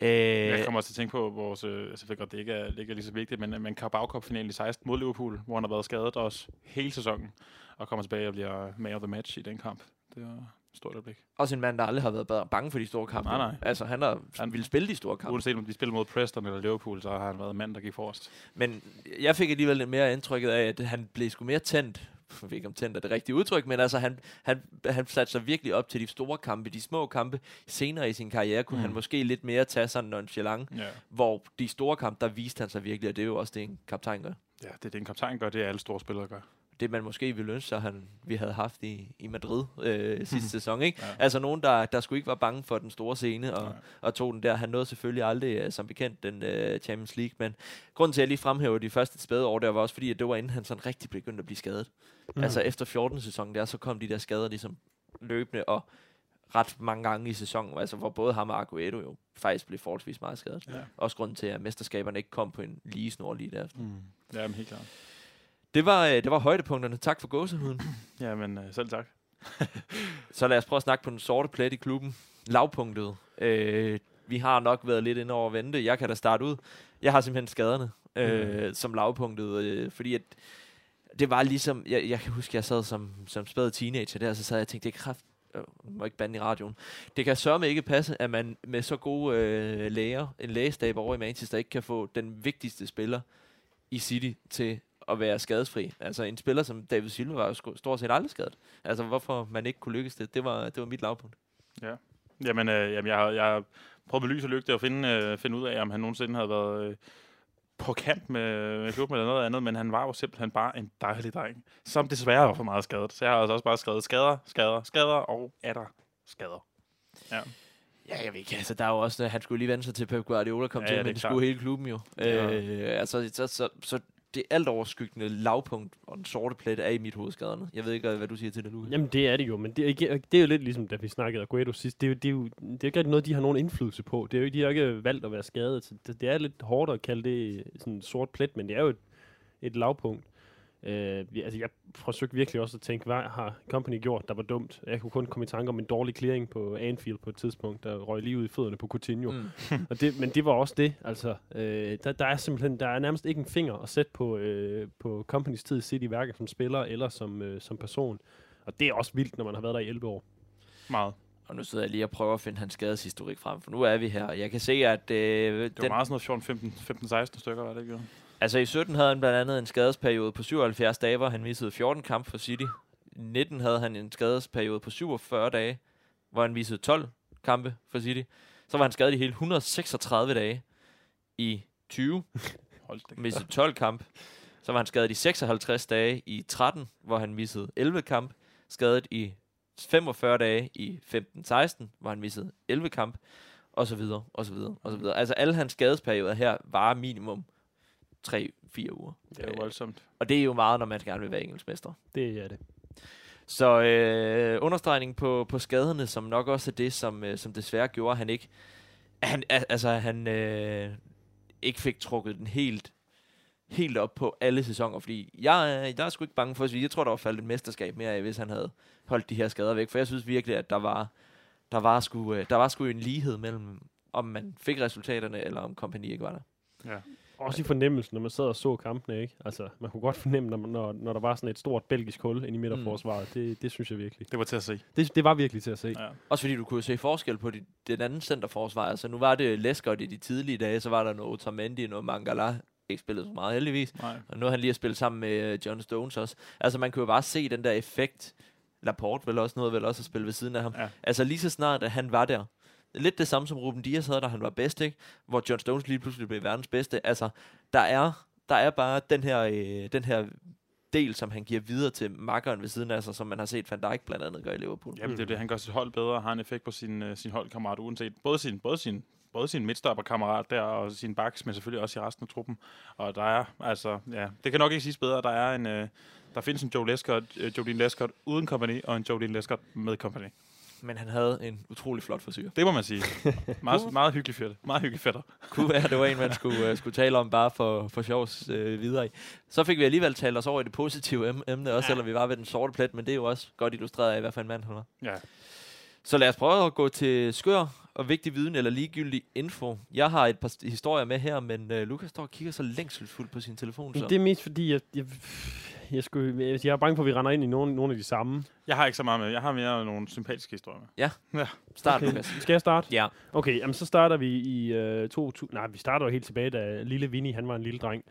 Øh, Jeg kommer også til at tænke på vores, øh, altså jeg ved godt, det ikke er, ikke er lige så vigtigt, men, men Carabao Cup finalen i 16 mod Liverpool, hvor han har været skadet også hele sæsonen, og kommer tilbage og bliver man of the match i den kamp. Det var stort øjeblik. Også en mand, der aldrig har været ba- bange for de store kampe. Nej, nej. Altså, han har Han- ville spille de store kampe. Uanset om de spiller mod Preston eller Liverpool, så har han været mand, der gik forrest. Men jeg fik alligevel lidt mere indtrykket af, at han blev sgu mere tændt. Jeg ved ikke, om tændt er det rigtige udtryk, men altså, han, han, han satte sig virkelig op til de store kampe. De små kampe senere i sin karriere kunne mm. han måske lidt mere tage sådan nonchalant. Ja. Hvor de store kampe, der viste han sig virkelig, og det er jo også det, en kaptajn gør. ja, det er det, en kaptajn gør, det er alle store spillere gør. Det man måske ville ønske sig, han, vi havde haft i, i Madrid øh, sidste sæson. Ikke? Ja. Altså nogen, der, der skulle ikke var bange for den store scene, og, Nej. og tog den der. Han nåede selvfølgelig aldrig, øh, som bekendt, den øh, Champions League, men grunden til, at jeg lige fremhæver de første spæde år, der var også fordi, at det var inden han sådan rigtig begyndte at blive skadet. Mm. Altså efter 14. sæsonen der, så kom de der skader ligesom løbende, og ret mange gange i sæsonen, altså hvor både ham og Aguero jo faktisk blev forholdsvis meget skadet. Ja. Også grunden til, at mesterskaberne ikke kom på en lige snor lige der. Mm. Ja, men helt klart. Det var, øh, det var højdepunkterne. Tak for gåsehuden. Ja, men øh, selv tak. Så lad os prøve at snakke på den sorte plet i klubben. Lavpunktet. Øh, vi har nok været lidt inde over at vente. Jeg kan da starte ud. Jeg har simpelthen skaderne øh, mm. som lavpunktet, øh, fordi at det var ligesom, jeg, jeg kan huske, jeg sad som, som spæd teenager der, og så sad jeg og tænkte, det er kraft, øh, må ikke bande i radioen. Det kan sørme ikke passe, at man med så gode øh, læger, en lægestab over i Manchester, ikke kan få den vigtigste spiller i City til at være skadesfri. Altså en spiller som David Silva var jo stort set aldrig skadet. Altså hvorfor man ikke kunne lykkes det, det var, det var mit lavpunkt. Jamen, øh, jamen jeg, har, jeg har prøvet med lys og lygte at finde, øh, finde ud af, om han nogensinde havde været øh, på kant med, med klubben eller noget andet, men han var jo simpelthen bare en dejlig dreng, som desværre var for meget skadet. Så jeg har altså også bare skrevet skader, skader, skader og er der skader. Ja. Ja, jeg ved ikke. Altså, der er jo også, han skulle lige vende sig til Pep Guardiola kom Ja, til, ja, men det det skulle hele klubben jo. Ja. Øh, altså, så, så, så, det alt overskyggende lavpunkt og den sorte plet er i mit hovedskaderne. Jeg ved ikke, hvad du siger til det, nu. Jamen, det er det jo, men det er, det er jo lidt ligesom, da vi snakkede Aguero sidst. Det er jo, det er jo det er jo ikke rigtig noget, de har nogen indflydelse på. Det er jo, de har jo ikke valgt at være skadet. Så det, det er lidt hårdt at kalde det sådan en sort plet, men det er jo et, et lavpunkt. Øh, altså, jeg forsøgte virkelig også at tænke, hvad har Company gjort, der var dumt? Jeg kunne kun komme i tanke om en dårlig clearing på Anfield på et tidspunkt, der røg lige ud i fødderne på Coutinho. Mm. Og det, men det var også det. Altså, øh, der, der er simpelthen der er nærmest ikke en finger at sætte på, øh, på Companys tid i City, hverken som spiller eller som, øh, som person. Og det er også vildt, når man har været der i 11 år. Meget. Og nu sidder jeg lige og prøver at finde hans skadeshistorik frem, for nu er vi her. og Jeg kan se, at... Øh, Det var meget sådan noget 14, 15, 15 16 stykker, var det ikke? Altså i 17 havde han blandt andet en skadesperiode på 77 dage, hvor han missede 14 kampe for City. I 19 havde han en skadesperiode på 47 dage, hvor han missede 12 kampe for City. Så var han skadet i hele 136 dage i 20, Hold da. missede 12 kampe. Så var han skadet i 56 dage i 13, hvor han missede 11 kampe. Skadet i 45 dage i 15-16, hvor han missede 11 kampe. Og så videre, og så videre, og så videre. Altså alle hans skadesperioder her var minimum 3-4 uger. Det er jo voldsomt. Og det er jo meget, når man gerne vil være engelskmester. Det er det. Så øh, understregning på, på skaderne, som nok også er det, som, øh, som desværre gjorde, at han ikke, han, al- altså, han øh, ikke fik trukket den helt, helt op på alle sæsoner. Fordi jeg, er- jeg er sgu ikke bange for at sige, jeg tror, der var faldet et mesterskab mere af, hvis han havde holdt de her skader væk. For jeg synes virkelig, at der var, der var, sgu, øh, der var sgu en lighed mellem, om man fik resultaterne, eller om kompagni ikke var der. Ja. Også i fornemmelsen, når man sad og så kampene, ikke? Altså, man kunne godt fornemme, når, når, når der var sådan et stort belgisk hul ind i midterforsvaret. Mm. Det, det synes jeg virkelig. Det var til at se. Det, det var virkelig til at se. Ja. Også fordi du kunne se forskel på de, den anden centerforsvar. Altså nu var det Lescott i de tidlige dage, så var der noget Otamendi, noget Mangala. Ikke spillet så meget heldigvis. Nej. Og nu har han lige spillet sammen med øh, John Stones også. Altså man kunne jo bare se den der effekt. Laporte vel også noget vel også at spille ved siden af ham. Ja. Altså lige så snart, at han var der. Lidt det samme som Ruben Dias havde, da han var bedst, ikke? Hvor John Stones lige pludselig blev verdens bedste. Altså, der er, der er bare den her, øh, den her del, som han giver videre til makkeren ved siden af sig, som man har set Van Dijk blandt andet gøre i Liverpool. Jamen, det er det. Han gør sit hold bedre og har en effekt på sin, øh, sin holdkammerat, uanset både sin, både sin, både sin midtstopperkammerat der og sin backs, men selvfølgelig også i resten af truppen. Og der er, altså, ja, det kan nok ikke siges bedre. Der er en, øh, der findes en Joe Lescott, øh, Jodine Lescott uden company, og en Jodine Lescott med company. Men han havde en utrolig flot frisyr. Det må man sige. meget, meget hyggelig fætter. Meget hyggelig fætter. kunne være, det var en, man skulle, uh, skulle tale om bare for, for sjovs uh, videre i. Så fik vi alligevel talt os over i det positive em- emne, også ja. selvom vi var ved den sorte plet, men det er jo også godt illustreret af, hvad for en mand han var. Ja. Så lad os prøve at gå til skør og vigtig viden eller ligegyldig info. Jeg har et par st- historier med her, men uh, Lukas står og kigger så længselsfuldt på sin telefon. Så. Det er mest fordi, jeg, jeg, jeg, skulle, jeg, jeg er bange for, at vi render ind i nogle, nogle af de samme. Jeg har ikke så meget med. Jeg har mere nogle sympatiske historier med. Start, Okay. Skal jeg starte? Ja. Okay, jamen så starter vi i øh, 2000... Nej, vi starter jo helt tilbage, da lille Vinny, han var en lille dreng,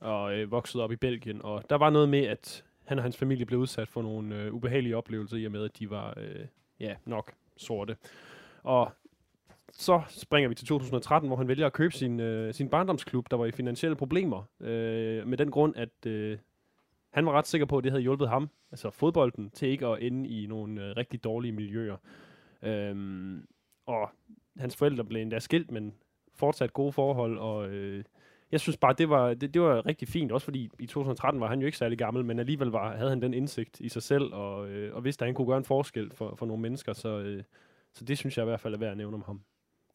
og øh, voksede op i Belgien. Og der var noget med, at han og hans familie blev udsat for nogle øh, ubehagelige oplevelser, i og med, at de var, øh, ja, nok sorte. Og så springer vi til 2013, hvor han vælger at købe sin, øh, sin barndomsklub, der var i finansielle problemer. Øh, med den grund, at øh, han var ret sikker på, at det havde hjulpet ham, altså fodbolden, til ikke at ende i nogle øh, rigtig dårlige miljøer. Øhm, og hans forældre blev endda skilt, men fortsat gode forhold, og øh, jeg synes bare, det var, det, det var rigtig fint, også fordi i 2013 var han jo ikke særlig gammel, men alligevel var, havde han den indsigt i sig selv, og, øh, og vidste, at han kunne gøre en forskel for, for nogle mennesker, så, øh, Så det synes jeg i hvert fald er værd at nævne om ham.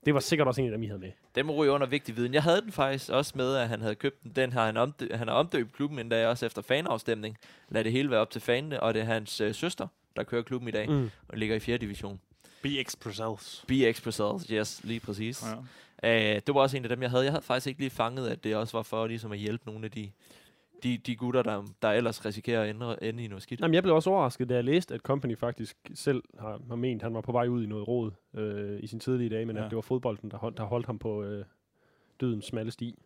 Det var sikkert også en af dem, I havde med. Den må ryge under vigtig viden. Jeg havde den faktisk også med, at han havde købt den. Den har han, omdø- han har omdøbt klubben endda også efter fanafstemning. Lad det hele være op til fanene, og det er hans øh, søster, der kører klubben i dag, mm. Og ligger i 4. division. BX Brazils. BX Brazils, yes, lige præcis. Ja. Uh, det var også en af dem, jeg havde. Jeg havde faktisk ikke lige fanget, at det også var for ligesom at hjælpe nogle af de, de, de gutter, der, der ellers risikerer at ende, ende i noget skidt. Jamen, jeg blev også overrasket, da jeg læste, at Company faktisk selv har, har ment, at han var på vej ud i noget råd øh, i sin tidlige dage, men ja. Ja. at det var fodbolden, der holdt, der holdt ham på øh, dødens smalle sti.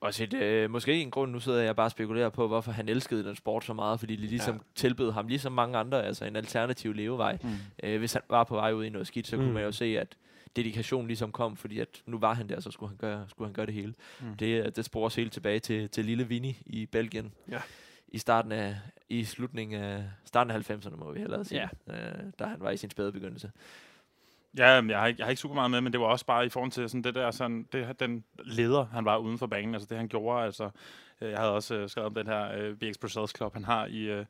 Også et, øh, måske en grund, nu sidder jeg bare og spekulerer på, hvorfor han elskede den sport så meget, fordi de ligesom ja. Tilbød ham, ligesom mange andre, altså en alternativ levevej. Mm. Øh, hvis han var på vej ud i noget skidt, så mm. kunne man jo se, at dedikation ligesom kom, fordi at nu var han der, så skulle han gøre, skulle han gøre det hele. Mm. Det, øh, det sporer os helt tilbage til, til lille Vinny i Belgien. Ja. I starten af, i slutningen af, starten af 90'erne, må vi hellere sige, Ja. øh, da han var i sin spæde begyndelse. Ja, jeg har, ikke, jeg har ikke super meget med, men det var også bare i forhold til sådan det der, sådan, det, den leder, han var uden for banen, altså det han gjorde, altså, øh, jeg havde også øh, skrevet om den her øh, BX Brussels Club, han har i, øh,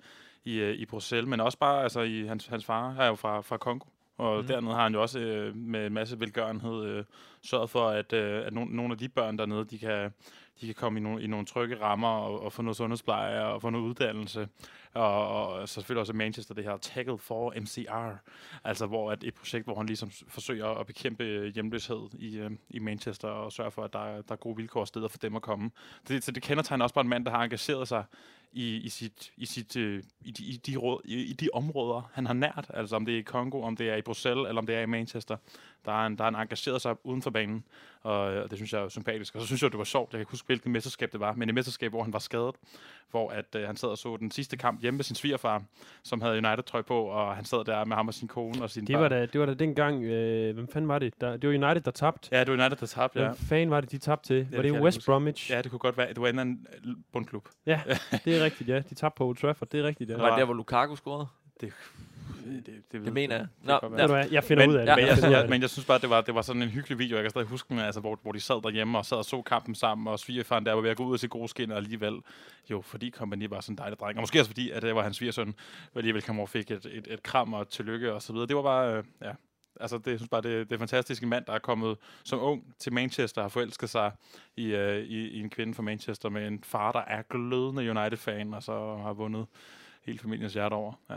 i, øh, i Bruxelles, men også bare, altså i, hans, hans far er jo fra, fra Kongo, og mm. dernede har han jo også øh, med en masse velgørenhed øh, sørget for, at, øh, at no, nogle af de børn dernede, de kan, de kan komme i nogle, i nogle trygge rammer og, og få noget sundhedspleje og få noget uddannelse. Og, og så selvfølgelig også Manchester det her Tackle for MCR, altså hvor at et projekt, hvor han ligesom forsøger at bekæmpe hjemløshed i, øh, i Manchester og sørge for, at der, der er gode vilkår og steder for dem at komme. Det, så det kendetegner også bare en mand, der har engageret sig i, i, sit, i, sit, øh, i, de, i, de råd, i, i de områder, han har nært. Altså om det er i Kongo, om det er i Bruxelles, eller om det er i Manchester. Der er en, der er en engageret sig uden for banen, og, øh, og det synes jeg er sympatisk. Og så synes jeg, det var sjovt. Jeg kan huske, hvilket mesterskab det var, men et mesterskab, hvor han var skadet, hvor at, øh, han sad og så den sidste kamp hjemme med sin svigerfar, som havde United-trøj på, og han sad der med ham og sin kone og sin Det var da, det var da dengang, øh, hvem fanden var det? Der, det var United, der tabte. Ja, det var United, der tabte, ja. Hvem fanden var det, de tabte til? det var det jeg West. Bromwich? Ja, det kunne godt være. Det var en anden øh, bundklub. Ja, det er rigtigt, ja. De tabte på Old Trafford, det er rigtigt, ja. Det var det der, hvor Lukaku scorede. Det, det, det, Det mener jeg. Det Nå, du hvad, jeg finder men, ud af det. ja, men, Jeg jeg, finder ud af jeg, det. men jeg synes bare, det var, det var sådan en hyggelig video. Jeg kan stadig huske den, altså, hvor, hvor de sad derhjemme og sad og så kampen sammen, og svigerfaren der var ved at gå ud af sit gode skin, og alligevel, jo, fordi kompagni var sådan en dejlig dreng. Og måske også fordi, at det var hans svigersøn, hvor alligevel kom over og fik et, et, et kram og tillykke og så videre. Det var bare, øh, ja, altså det, jeg synes bare, det, det er fantastisk en mand, der er kommet som ung til Manchester, har forelsket sig i, øh, i, i en kvinde fra Manchester med en far, der er glødende United-fan, og så har vundet hele familiens hjerte over. Ja.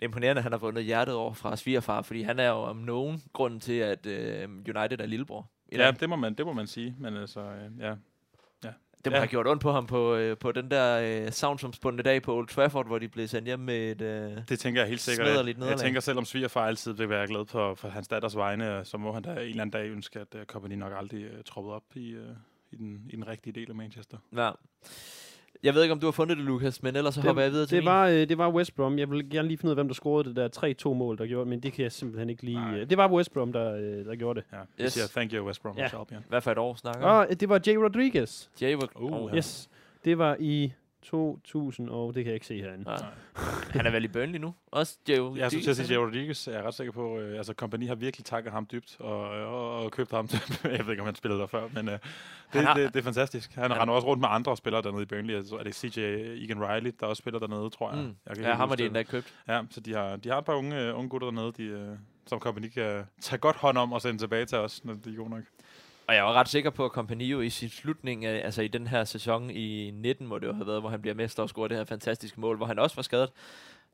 Det er imponerende, at han har vundet hjertet over fra svigerfar, fordi han er jo om nogen grund til, at øh, United er lillebror. Ja, det må man, det må man sige, men altså, øh, ja. Det må ja. have gjort ondt på ham på, øh, på den der øh, savnsomspundne dag på Old Trafford, hvor de blev sendt hjem med et... Øh, Det tænker jeg helt sikkert. Jeg, jeg tænker, selvom svigerfar altid vil være glad for, for hans datters vegne, så må han da en eller anden dag ønske, at uh, Company nok aldrig uh, troppede op i, uh, i, den, i den rigtige del af Manchester. ja. Jeg ved ikke, om du har fundet det, Lukas, men ellers så hopper jeg videre til det min. var, øh, det var West Brom. Jeg vil gerne lige finde ud af, hvem der scorede det der 3-2 mål, der gjorde men det kan jeg simpelthen ikke lige... Nej. Øh, det var West Brom, der, øh, der gjorde det. Ja, Yes. siger thank you, West Bromwich Ja. Hvad for et år snakker? Og det var Jay Rodriguez. Jay Uh, oh, ja. Yes. Det var i 2000, og det kan jeg ikke se herinde. Nej. Han er vel i Burnley nu? Også Jay Jeg skulle til at sige, Jay Rodriguez er ret sikker på, øh, altså Company har virkelig takket ham dybt og, og, og købt ham til, jeg ved ikke, om han spillede der før, men øh, det, har- det, det, er fantastisk. Han, han- render også rundt med andre spillere dernede i Burnley. Altså, er det CJ Egan Riley, der også spiller dernede, tror jeg. Mm. jeg kan Ja, ham har de endda købt. Ja, så de har, de har et par unge, øh, unge gutter dernede, de, øh, som Company kan tage godt hånd om og sende tilbage til os, når de er gode nok. Og jeg var ret sikker på, at Campanillo i sin slutning, af, altså i den her sæson i 19, må det jo have været, hvor han bliver mester og scorer det her fantastiske mål, hvor han også var skadet,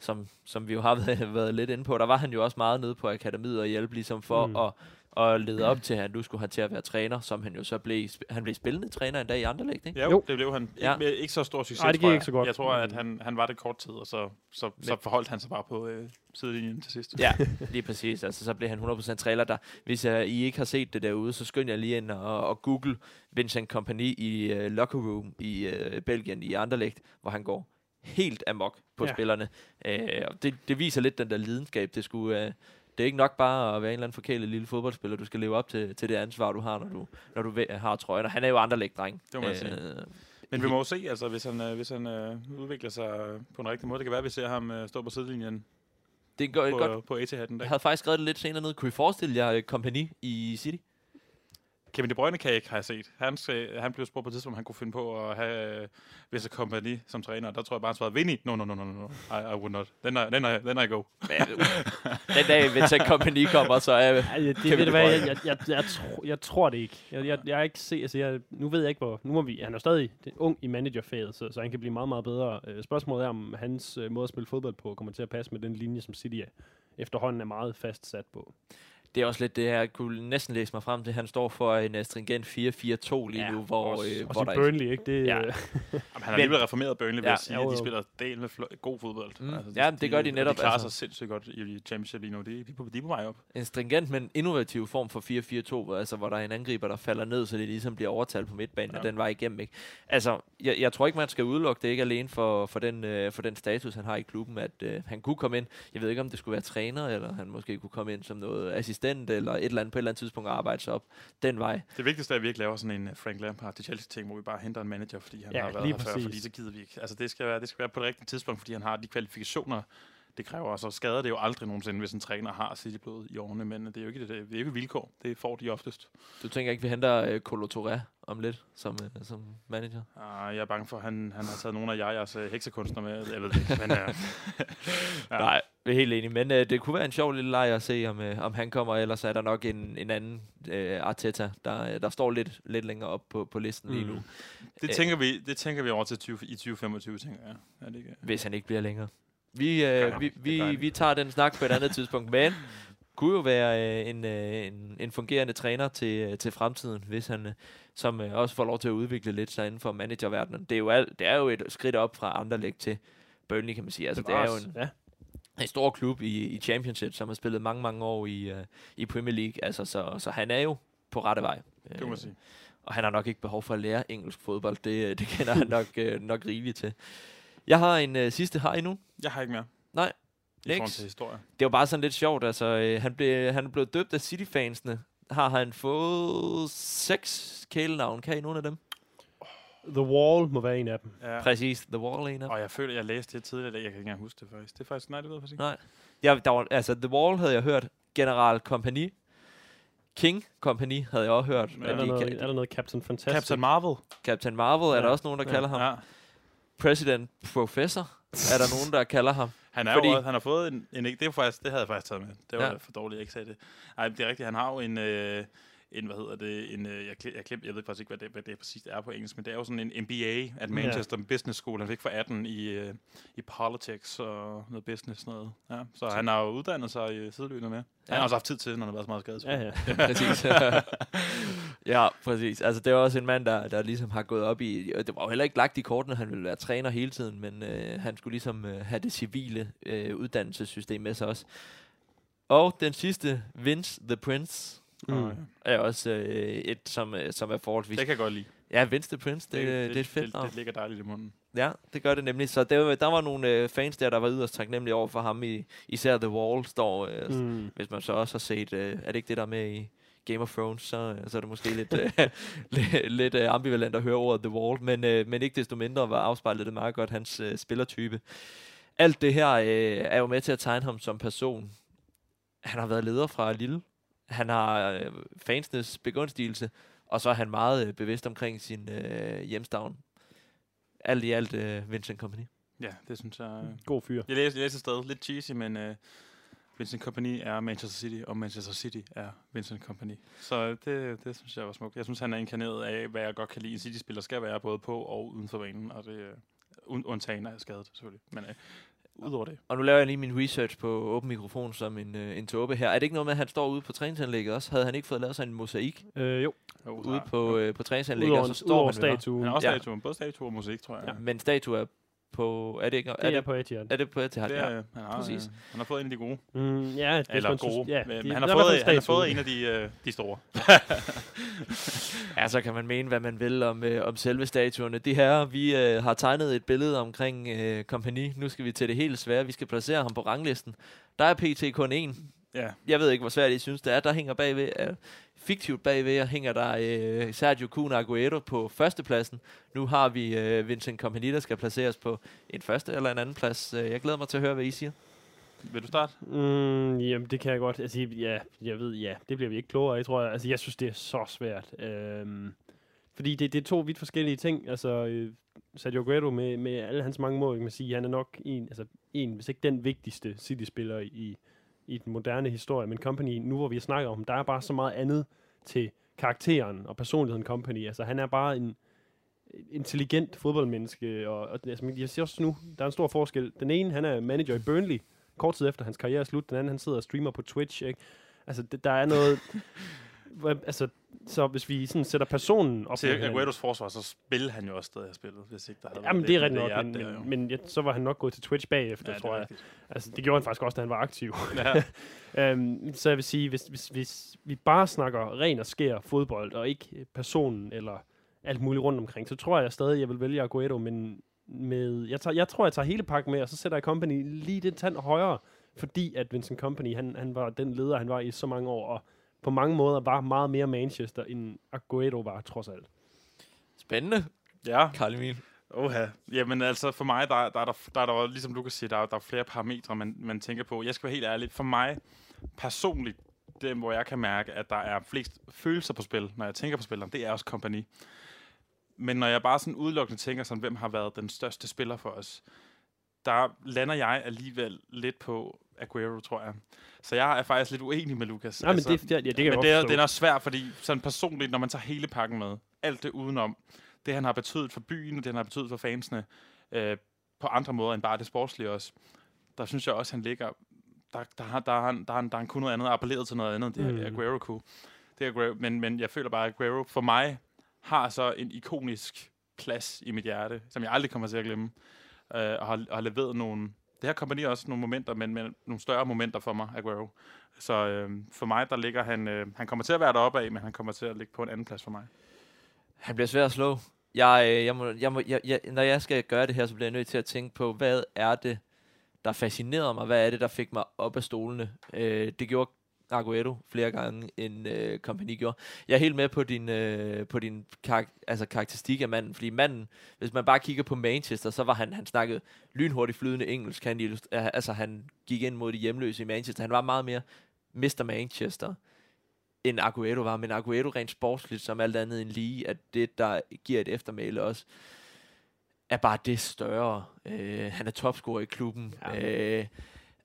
som, som vi jo har været, været lidt inde på. Der var han jo også meget nede på akademiet og hjælpe ligesom for mm. at, at lede op til, at han nu skulle have til at være træner, som han jo så blev, han blev spillende træner en dag i Anderlecht, ikke? Ja, jo, Jo. det blev han. Ja. Ikke, med, ikke så stor succes, Ej, det gik tror jeg. ikke så godt. Jeg tror, at han, han var det kort tid, og så, så, så forholdt han sig bare på øh, sidelinjen til sidst. Ja, lige præcis. Altså, så blev han 100% trailer der. Hvis uh, I ikke har set det derude, så skynd jer lige ind og, og google Vincent Kompany i uh, locker room i uh, Belgien, i Anderlecht, hvor han går helt amok på Ja. ja. spillerne. Uh, og det, det viser lidt den der lidenskab. Det, skulle, uh, det er ikke nok bare at være en eller anden forkælet lille fodboldspiller. Du skal leve op til, til det ansvar, du har, når du, når du har trøjen. Og han er jo Anderlecht-dreng. Det må man sige. Men vi må jo se, altså, hvis han, øh, hvis han øh, udvikler sig på en rigtig måde. Det kan være, at vi ser ham øh, stå på sidelinjen det er godt, på, godt. på Etihad en dag. Jeg havde faktisk skrevet det lidt senere ned. Kunne I forestille jer Kompany i City? Kevin De Bruyne kan jeg ikke, har jeg set. Han, han blev spurgt på et tidspunkt, om han kunne finde på at have uh, Visse Kompagni som træner. Der tror jeg bare, han svarede, Vinny, no, no, no, no, no, I, I would not. Then I, then I, then I go. Men, den dag Vincent Company kommer, så er... Ej, det, Kevin ved De jeg, jeg, jeg, jeg, tror, jeg tror det ikke. Jeg, jeg, jeg er ikke se, altså jeg, nu ved jeg ikke, hvor... Nu må vi, han er stadig ung i managerfaget, så, så han kan blive meget, meget bedre. Øh, spørgsmålet er, om hans øh, måde at spille fodbold på kommer til at passe med den linje, som City er, efterhånden er meget fast sat på. Det er også lidt det her, jeg kunne næsten læse mig frem til. Han står for en uh, stringent 4-4-2 lige Ja, nu, hvor, også, øh, også hvor der Burnley, ikke? Det, Ja. ja. Jamen, han har Men- alligevel reformeret Burnley, vil Ja, jeg sige. jo, at De jo. spiller del med flo- god fodbold. Mm. Ja, det gør de netop, de klarer altså. sig sindssygt godt i Championship lige nu. De, de, på, de er på vej op. en stringent, men innovativ form for 4-4-2, altså hvor der er en angriber, der falder ned, så det ligesom bliver overtalt på midtbanen, ja. Ja. og den var igennem. Ikke? Altså, jeg, jeg tror ikke, man skal udelukke det ikke alene for, for, den, øh, for den status, han har i klubben, at øh, han kunne komme ind. Jeg ved ikke, om det skulle være træner, eller han måske kunne komme ind som noget assistent, eller et eller andet på et eller andet tidspunkt og arbejde sig op den vej. Det vigtigste er, at vi ikke laver sådan en øh, Frank Lampard til Chelsea-ting, hvor vi bare henter en manager, fordi han Ja, har været lige her før, præcis. fordi så gider vi ikke. Altså, det skal, være, det skal være på det rigtige tidspunkt, fordi han har de kvalifikationer, det kræver. Og så skader det jo aldrig nogensinde, hvis en træner har City-blod i årene, men det er jo ikke, det, det er ikke vilkår. Det får de oftest. Du tænker ikke, vi henter øh, Colo Touré om lidt som, øh, som manager? Uh, jeg er bange for, at han, han har taget nogle af jeres uh, heksekunstner med. Jeg ved det ikke, men uh, Ja. Nej, vi er helt enige. Men øh, det kunne være en sjov lille leg at se, om, øh, om han kommer. Ellers er der nok en, en anden øh, Arteta, der, øh, der står lidt, lidt længere op på, på listen lige Mm. nu. det, Øh. tænker vi, det tænker vi over til 20, i 2025, tænker jeg. Er det ikke? Hvis han ikke bliver længere. Vi, øh, vi, vi, vi tager den snak på et andet tidspunkt. Men kunne jo være øh, en, øh, en, en fungerende træner til, øh, til fremtiden, hvis han øh, som øh, også får lov til at udvikle lidt sig inden for managerverdenen. Det er jo, alt, det er jo et skridt op fra Anderlecht til Burnley, kan man sige. Altså, det, er jo en, Ja. en stor klub i, i Championship, som har spillet mange, mange år i, uh, i Premier League. Altså, så, så han er jo på rette vej. Det må man sige. Og han har nok ikke behov for at lære engelsk fodbold. Det, øh, det kender han nok, uh, nok rigeligt til. Jeg har en uh, sidste har I nu. Jeg har ikke mere. Nej. I forhold Next. til historie. Det var bare sådan lidt sjovt. Altså, øh, han, blev, han er blevet døbt af City-fansene. Har han fået seks kælenavn? Kan I nogen af dem? The Wall må være en af dem. Ja. Præcis. The Wall en af dem. Og jeg føler, jeg læste det tidligere, i dag. jeg kan ikke engang huske det faktisk. Det er faktisk, nej, det ved jeg faktisk ikke. Nej. Jeg, der var, altså, The Wall havde jeg hørt. General Company. King Company havde jeg også hørt. Ja. Er, at der de noget, er der noget Captain Fantastic? Captain Marvel. Captain Marvel er Ja. der også nogen, der Ja. kalder ham. Ja. President Professor er der nogen, der kalder ham. Han, er Fordi- jo, han har fået en, en, det, er faktisk, det havde jeg faktisk taget med. Det var Ja. for dårligt, jeg ikke sagde det. Nej, det er rigtigt. Han har jo en, øh, en hvad hedder det, en, øh, jeg, jeg, glemte, jeg ved faktisk ikke, hvad det, hvad det præcis er på engelsk, men det er jo sådan en MBA at Manchester Business School. Han fik for 18 i, øh, i politics og noget business noget. Ja, så han har jo uddannet sig i sideløbende med. Han Ja. har også haft tid til, når han har været så meget skadet. Ja, ja. præcis. ja, præcis. Altså, det er også en mand, der, der ligesom har gået op i... Det var jo heller ikke lagt i kortene, han ville være træner hele tiden, men øh, han skulle ligesom øh, have det civile øh, uddannelsessystem med sig også. Og den sidste, Vince the Prince, Mm. er også øh, et, som, øh, som er forholdsvis... Det kan jeg godt lide. Ja, Vince the Prince, det, det, det er et fedt det, navn. det, ligger dejligt i munden. Ja, det gør det nemlig. Så der, var- der var nogle øh, fans der, der var yderst taknemmelige over for ham. I, især The Wall står, øh, mm. Hvis man så også har set, øh, er det ikke det der er med i Game of Thrones, så, øh, så er det måske lidt, øh, lidt, lidt øh, ambivalent at høre ordet The Wall, men, øh, men ikke desto mindre var afspejlet det meget godt hans øh, spillertype. Alt det her øh, er jo med til at tegne ham som person. Han har været leder fra Lille. Han har øh, fansenes begunstigelse, og så er han meget øh, bevidst omkring sin øh, hjemstavn. Alt i alt øh, Vincent Company. Ja, det synes jeg... øh, God fyr. Jeg læser, jeg læser stadig lidt cheesy, men uh, Vincent Company er Manchester City, og Manchester City er Vincent Company. Så det, det synes jeg var smukt. Jeg synes, han er inkarneret af, hvad jeg godt kan lide. En City-spiller skal være både på og uden for banen, og det un- undtagen er skadet, selvfølgelig. Men uh, udover det. Og nu laver jeg lige min research på åben mikrofon som en, øh, en tåbe her. Er det ikke noget med, at han står ude på træningsanlægget også? Havde han ikke fået lavet sig en mosaik Øh, jo, ude på, øh, på træningsanlægget, udover, og så udover står han ved ham? statue. Han har også Ja. ja. statue, både statue og musik, tror jeg. Ja. Ja. Men statue er på... Er det ikke... Det Er er det, på Etihad. er det på Etihad? Det er, Ja. han, har, præcis. øh, han har fået en af de gode. Mm, ja, hvis Eller synes- gode. Ja, men, de- men han, har fået, han har fået en af de, øh, de store. ja, så kan man mene, hvad man vil om, øh, om selve statuerne. De her, vi øh, har tegnet et billede omkring øh, kompagni. Nu skal vi til det helt svære. Vi skal placere ham på ranglisten. Der er pt. kun én. Ja, Jeg ved ikke, hvor svært I synes, det er. Der hænger bagved, øh, fiktivt bagved, og hænger der øh, Sergio Kun Aguero på førstepladsen. Nu har vi øh, Vincent Kompany, der skal placeres på en første eller en anden plads. Øh, Jeg glæder mig til at høre, hvad I siger. Vil du starte? Mm, jamen, det kan jeg godt. Altså, ja, jeg ved, ja, det bliver vi ikke klogere. Jeg tror, jeg, altså, jeg synes, det er så svært. Øhm, fordi det, det er to vidt forskellige ting. Altså, øh, Sergio Aguero med, med alle hans mange mål, kan man sige, han er nok en, altså, en hvis ikke den vigtigste City-spiller i, i den moderne historie. Men Company, nu hvor vi snakker om, der er bare så meget andet til karakteren og personligheden Company. Altså, han er bare en intelligent fodboldmenneske, og, og altså, jeg siger også nu, der er en stor forskel. Den ene, han er manager i Burnley, kort tid efter hans karriere er slut. Den anden, han sidder og streamer på Twitch, ikke? Altså, det, der er noget altså, så hvis vi sådan sætter personen op... Til Agueros forsvar, så spiller han jo også stadig spillet, hvis ikke der havde Jamen, det er rigtigt nok, men, der, men, men ja, så var han nok gået til Twitch bagefter, Ja, tror jeg. rigtigt. Altså, det gjorde han faktisk også, da han var aktiv. Ja. øhm, så jeg vil sige, hvis, hvis, hvis vi bare snakker ren og skær fodbold, og ikke personen eller alt muligt rundt omkring, så tror jeg stadig, jeg vil vælge Aguero, men med, jeg, tager, jeg tror, jeg tager hele pakken med, og så sætter jeg Company lige det tand højere, fordi at Vincent Company, han, han var den leder, han var i så mange år, og på mange måder var meget mere Manchester, end Aguero var, trods alt. Spændende, Ja, Karl Emil. Oha. Jamen altså, for mig, der, der, er der, der er der, ligesom Lukas siger, der, er- der er flere parametre, man, man tænker på. Jeg skal være helt ærlig. For mig personligt, det hvor jeg kan mærke, at der er flest følelser på spil, når jeg tænker på spilleren, det er også kompagni. Men når jeg bare sådan udelukkende tænker sådan, hvem har været den største spiller for os, der lander jeg alligevel lidt på Aguero, tror jeg. Så jeg er faktisk lidt uenig med Lukas. Nej, men det, ja, det kan jeg men godt det er, det er også svært, fordi sådan personligt, når man tager hele pakken med, alt det udenom, det han har betydet for byen, det han har betydet for fansene, øh, på andre måder end bare det sportslige også, der synes jeg også, han ligger, der, der, har, der, har, han- der, har, han- der har han kun noget andet, appelleret til noget andet, det mm. Aguero kunne. Det er Aguero, men, men jeg føler bare, at Aguero for mig har så en ikonisk plads i mit hjerte, som jeg aldrig kommer til at glemme, øh, og, har, og har leveret nogle, det her kompagni også nogle momenter, men, men nogle større momenter for mig, Aguero. Så øh, for mig, der ligger han, øh, han kommer til at være deroppe af, men han kommer til at ligge på en anden plads for mig. Han bliver svær at slå. Jeg, øh, jeg må, jeg må, jeg, jeg, når jeg skal gøre det her, så bliver jeg nødt til at tænke på, hvad er det, der fascinerede mig? Hvad er det, der fik mig op af stolene? Øh, det gjorde Aguero flere gange, end øh, Company gjorde. Jeg er helt med på din, øh, på din karak- altså karakteristik af manden, fordi manden, hvis man bare kigger på Manchester, så var han, han snakkede lynhurtigt flydende engelsk. Han, illust- øh, altså, han gik ind mod de hjemløse i Manchester. Han var meget mere Mr. Manchester end Aguero var, men Aguero rent sportsligt, som alt andet end lige, at det, der giver et eftermæle også, er bare det større. Øh, han er topscorer i klubben. Ja. Øh,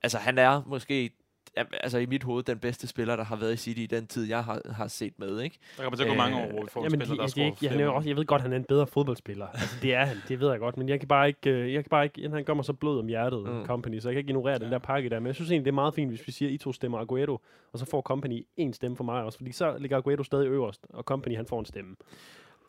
altså, han er måske altså i mit hoved den bedste spiller, der har været i City i den tid, jeg har, har set med, ikke? Der kommer til at gå mange Øh, år, hvor vi får en Jamen, spiller, de, der de, de, han er også, jeg ved godt, han er en bedre fodboldspiller. altså, det er han, det ved jeg godt. Men jeg kan bare ikke, øh, jeg kan bare ikke han gør mig så blød om hjertet, Mm. Company, så jeg kan ikke ignorere den der pakke der. Men jeg synes egentlig, det er meget fint, hvis vi siger, at I to stemmer Aguero, og så får Company en stemme for mig også. Fordi så ligger Aguero stadig øverst, og Company han får en stemme.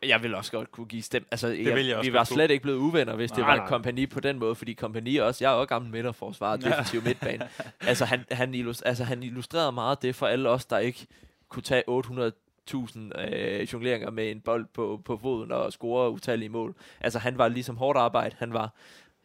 Jeg vil også godt kunne give stemme. Altså, vil jeg også vi var kunne. slet ikke blevet uvenner, hvis det Nej, var nej. et kompani på den måde, fordi kompani også, jeg er også gammel midterforsvar, defensiv midtbane. Altså han, han, illus- altså, han illustrerede meget det for alle os, der ikke kunne tage 800.000 øh, jongleringer med en bold på, på foden og score utallige mål. Altså han var ligesom hårdt arbejde, han var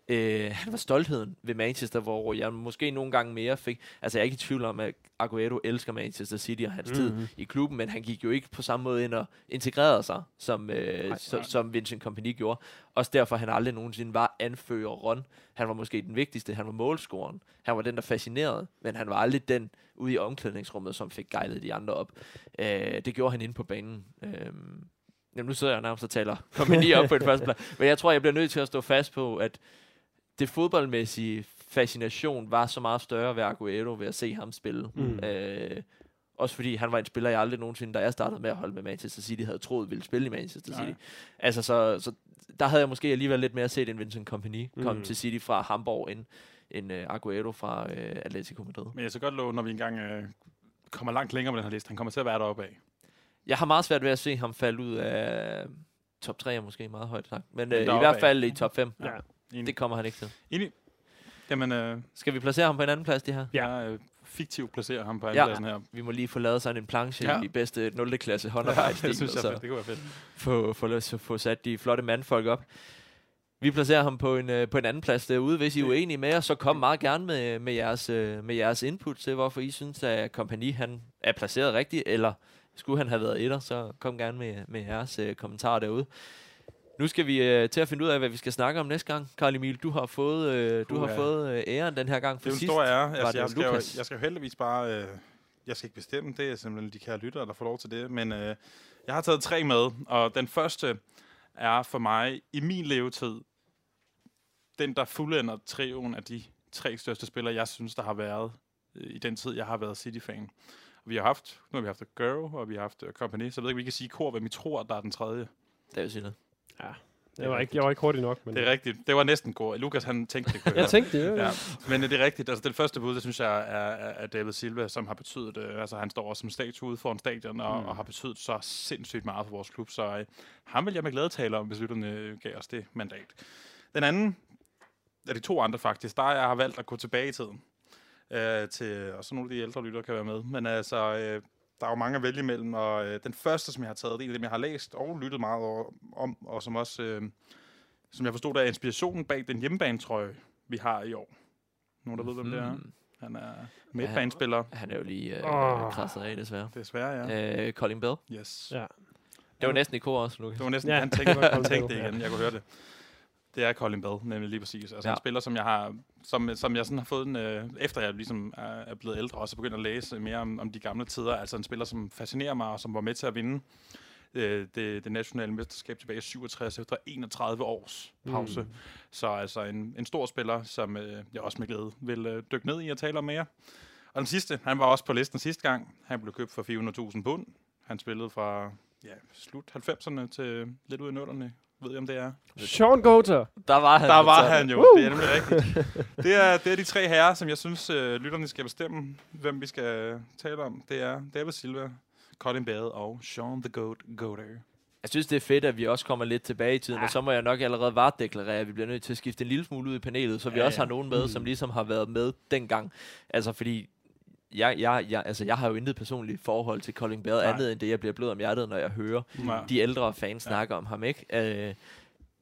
Øh, han var stoltheden ved Manchester, hvor jeg måske nogle gange mere fik... Altså, jeg er ikke i tvivl om, at Aguero elsker Manchester City og hans mm-hmm. tid Mhm. i klubben, men han gik jo ikke på samme måde ind og integrerede sig, som, øh, Nej, nej. som Vincent Kompany gjorde. Også derfor, han aldrig nogensinde var anfører Ron. Han var måske den vigtigste, han var målscoren. Han var den, der fascinerede, men han var aldrig den ude i omklædningsrummet, som fik gejlet de andre op. Øh, det gjorde han inde på banen. Øh, jamen, nu sidder jeg nærmest og taler Kompany op på et første plan. Men jeg tror, jeg bliver nødt til at stå fast på, at det fodboldmæssige fascination var så meget større ved Aguero ved at se ham spille. Mm. Mm. Øh, også fordi han var en spiller, jeg aldrig nogensinde, da jeg startede med at holde med Manchester City, havde troet ville spille i Manchester Nej. City. Altså, så, så der havde jeg måske alligevel lidt mere set en Vincent Kompany komme Mm. til City fra Hamburg, end, end uh, Aguero fra uh, Atletico Madrid. Men jeg skal godt love, når vi engang øh, kommer langt længere med den her liste, han kommer til at være deroppe af. Jeg har meget svært ved at se ham falde ud af top 3 er måske meget højt sagt. Men Men uh, i hvert af. fald i top 5. Ja. Enig. Det kommer han ikke til. Enig. Jamen, øh, Skal vi placere ham på en anden plads, det her? ja. øh, fiktivt placerer ham på Ja. andenpladsen her. Vi må lige få lavet sådan en planche Ja. ja. i bedste 0. klasse Ja, håndarbejde. det synes jeg, så fedt. det kunne være fedt. få, få, få, få sat de flotte mandfolk op. Vi placerer ham på en, øh, på en anden plads derude. Hvis I er uenige med os, så kom meget gerne med, med, jeres, øh, med jeres input til, hvorfor I synes, at Kompani han er placeret rigtigt, eller skulle han have været etter, så kom gerne med, med jeres øh, kommentarer derude. Nu skal vi øh, til at finde ud af, hvad vi skal snakke om næste gang. Karl Emil, du har fået, øh, du har fået øh, æren den her gang. Det er en sidst stor ære. Altså, det jeg, skal jo, jeg skal jo heldigvis bare... Øh, jeg skal ikke bestemme det. er simpelthen de kære lyttere, der får lov til det. Men øh, jeg har taget tre med, og den første er for mig i min levetid den, der fuldender trioen af de tre største spillere, jeg synes, der har været øh, i den tid, jeg har været City-fan. Vi har haft, nu har vi haft Girl, og vi har haft uh, Company, så jeg ved ikke, vi kan sige kor, hvem vi tror, der er den tredje. David Silde. Jeg var, ikke, jeg var ikke hurtig nok, men Det er rigtigt. Det var næsten god. Lukas, han tænkte det. kunne jeg tænkte det. Ja. Ja, men øh, det er rigtigt. Altså, den første bud, det synes jeg, er, er, er David Silva, som har betydet, øh, altså han står også som statue ude foran stadion, og, mm. og har betydet så sindssygt meget for vores klub, så øh, ham vil jeg med glæde tale om, hvis lytterne øh, gav os det mandat. Den anden, af de to andre faktisk, der jeg har valgt at gå tilbage i tiden, øh, til, og så nogle af de ældre lyttere kan være med, men altså, øh, der er jo mange at vælge imellem, og øh, den første, som jeg har taget, det er en af dem, jeg har læst og lyttet meget over, om, og som også, øh, som jeg forstod, der er inspirationen bag den hjemmebanetrøje, vi har i år. Nogen, der ved, hvem det er? Mm. Han er midtbanespiller. Han er jo lige øh, oh. krasset af, desværre. Desværre, ja. Øh, Colin Bell. Yes. Ja. Det var næsten i kor også, Lukas. Det var næsten, Ja, han tænkte, han tænkte det ja. igen. Jeg kunne høre det. Det er Colin Bell, nemlig lige præcis. Altså Ja. en spiller, som jeg har, som, som jeg sådan har fået en, øh, efter jeg ligesom er, er blevet ældre, og så begyndt at læse mere om, om de gamle tider. Altså en spiller, som fascinerer mig, og som var med til at vinde øh, det, det nationale mesterskab tilbage i 67 efter 31 års pause. Mm. Så altså en, en stor spiller, som øh, jeg også med glæde vil øh, dykke ned i og tale om mere. Og den sidste, han var også på listen sidste gang. Han blev købt for 400.000 pund. Han spillede fra ja, slut 90'erne til lidt ud i 0'erne. Ved jeg, om det er? Sean Goater. Der var han. Der var han jo. Det er nemlig rigtigt. Det er, det er de tre herrer, som jeg synes, øh, lytterne skal bestemme, hvem vi skal tale om. Det er David Silva, Colin Bell og Sean the Goat Goater. Jeg synes, det er fedt, at vi også kommer lidt tilbage i tiden, Ja. og så må jeg nok allerede varetdeklarere, at vi bliver nødt til at skifte en lille smule ud i panelet, så vi Ja, også har nogen med, som ligesom har været med dengang. Altså, fordi jeg, jeg, jeg, altså, jeg har jo intet personligt forhold til Colin Bell, Nej. andet end det, jeg bliver blød om hjertet, når jeg hører Ja. de ældre fans Ja. snakke om ham, ikke? Øh,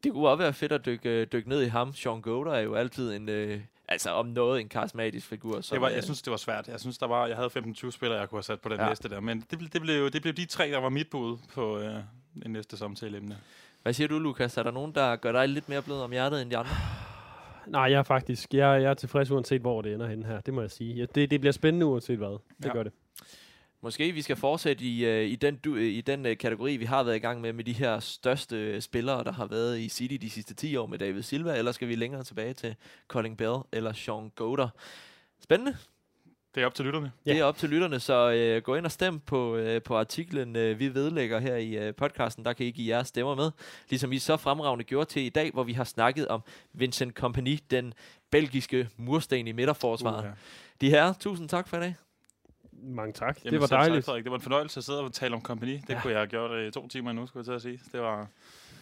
det kunne også være fedt at dykke, dykke ned i ham. Sean Goder er jo altid en, øh, altså om noget, en karismatisk figur. Som, Det var, øh, jeg synes, det var svært. Jeg synes, der var, jeg havde 15-20 spillere, jeg kunne have sat på den Ja. liste der. Men det, blev- det, blev, det blev de tre, der var mit bud på øh, en næste samtaleemne. Hvad siger du, Lukas? Er der nogen, der gør dig lidt mere blød om hjertet end de andre? Nej, jeg er faktisk jeg, jeg er tilfreds uanset hvor det ender henne her. Det må jeg sige. Ja, det, det bliver spændende uanset hvad. Det Ja. gør det. Måske vi skal fortsætte i, øh, i den, du, øh, i den øh, kategori, vi har været i gang med, med de her største øh, spillere, der har været i City de sidste 10 år med David Silva, eller skal vi længere tilbage til Colin Bell eller Sean Goder? Spændende. Det er op til lytterne. Ja. Det er op til lytterne, så øh, gå ind og stem på, øh, på artiklen, øh, vi vedlægger her i øh, podcasten. Der kan I give jeres stemmer med, ligesom I så fremragende gjorde til i dag, hvor vi har snakket om Vincent Kompany, den belgiske mursten i midterforsvaret. Uha. De her, tusind tak for i dag. Mange tak. Jamen, det var tak, dejligt. Frederik. det var en fornøjelse at sidde og tale om company. Det Ja. ja. kunne jeg have gjort øh, i to timer nu, skulle jeg til at sige. Det var...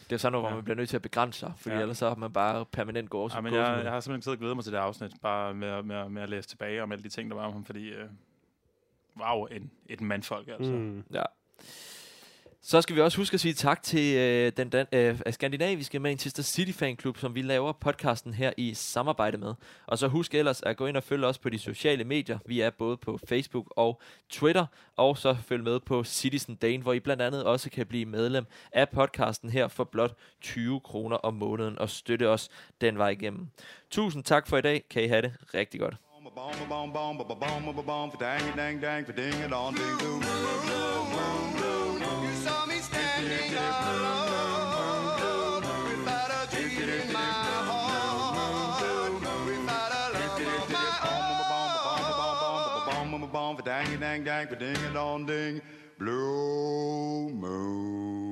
Det er sådan noget, hvor Ja. man bliver nødt til at begrænse sig, fordi ja. Ellers så har man bare permanent gård. Ja, men jeg, jeg har simpelthen siddet og glædet mig til det afsnit, bare med, at- med, med at læse tilbage om alle de ting, der var om ham, fordi... Øh, wow, en, et mandfolk, altså. Mm. Ja. Så skal vi også huske at sige tak til øh, den dan- øh, skandinaviske Manchester City Fan Club, som vi laver podcasten her i samarbejde med. Og så husk ellers at gå ind og følge os på de sociale medier. Vi er både på Facebook og Twitter, og så følg med på Citizen Dane, hvor I blandt andet også kan blive medlem af podcasten her for blot 20 kroner om måneden og støtte os den vej igennem. Tusind tak for i dag. Kan I have det rigtig godt. Boom, boom, boom, saw me standing alone without a dream in my heart, without a love of my own. Dang, dang, dang, ding, a dong, ding, blue moon.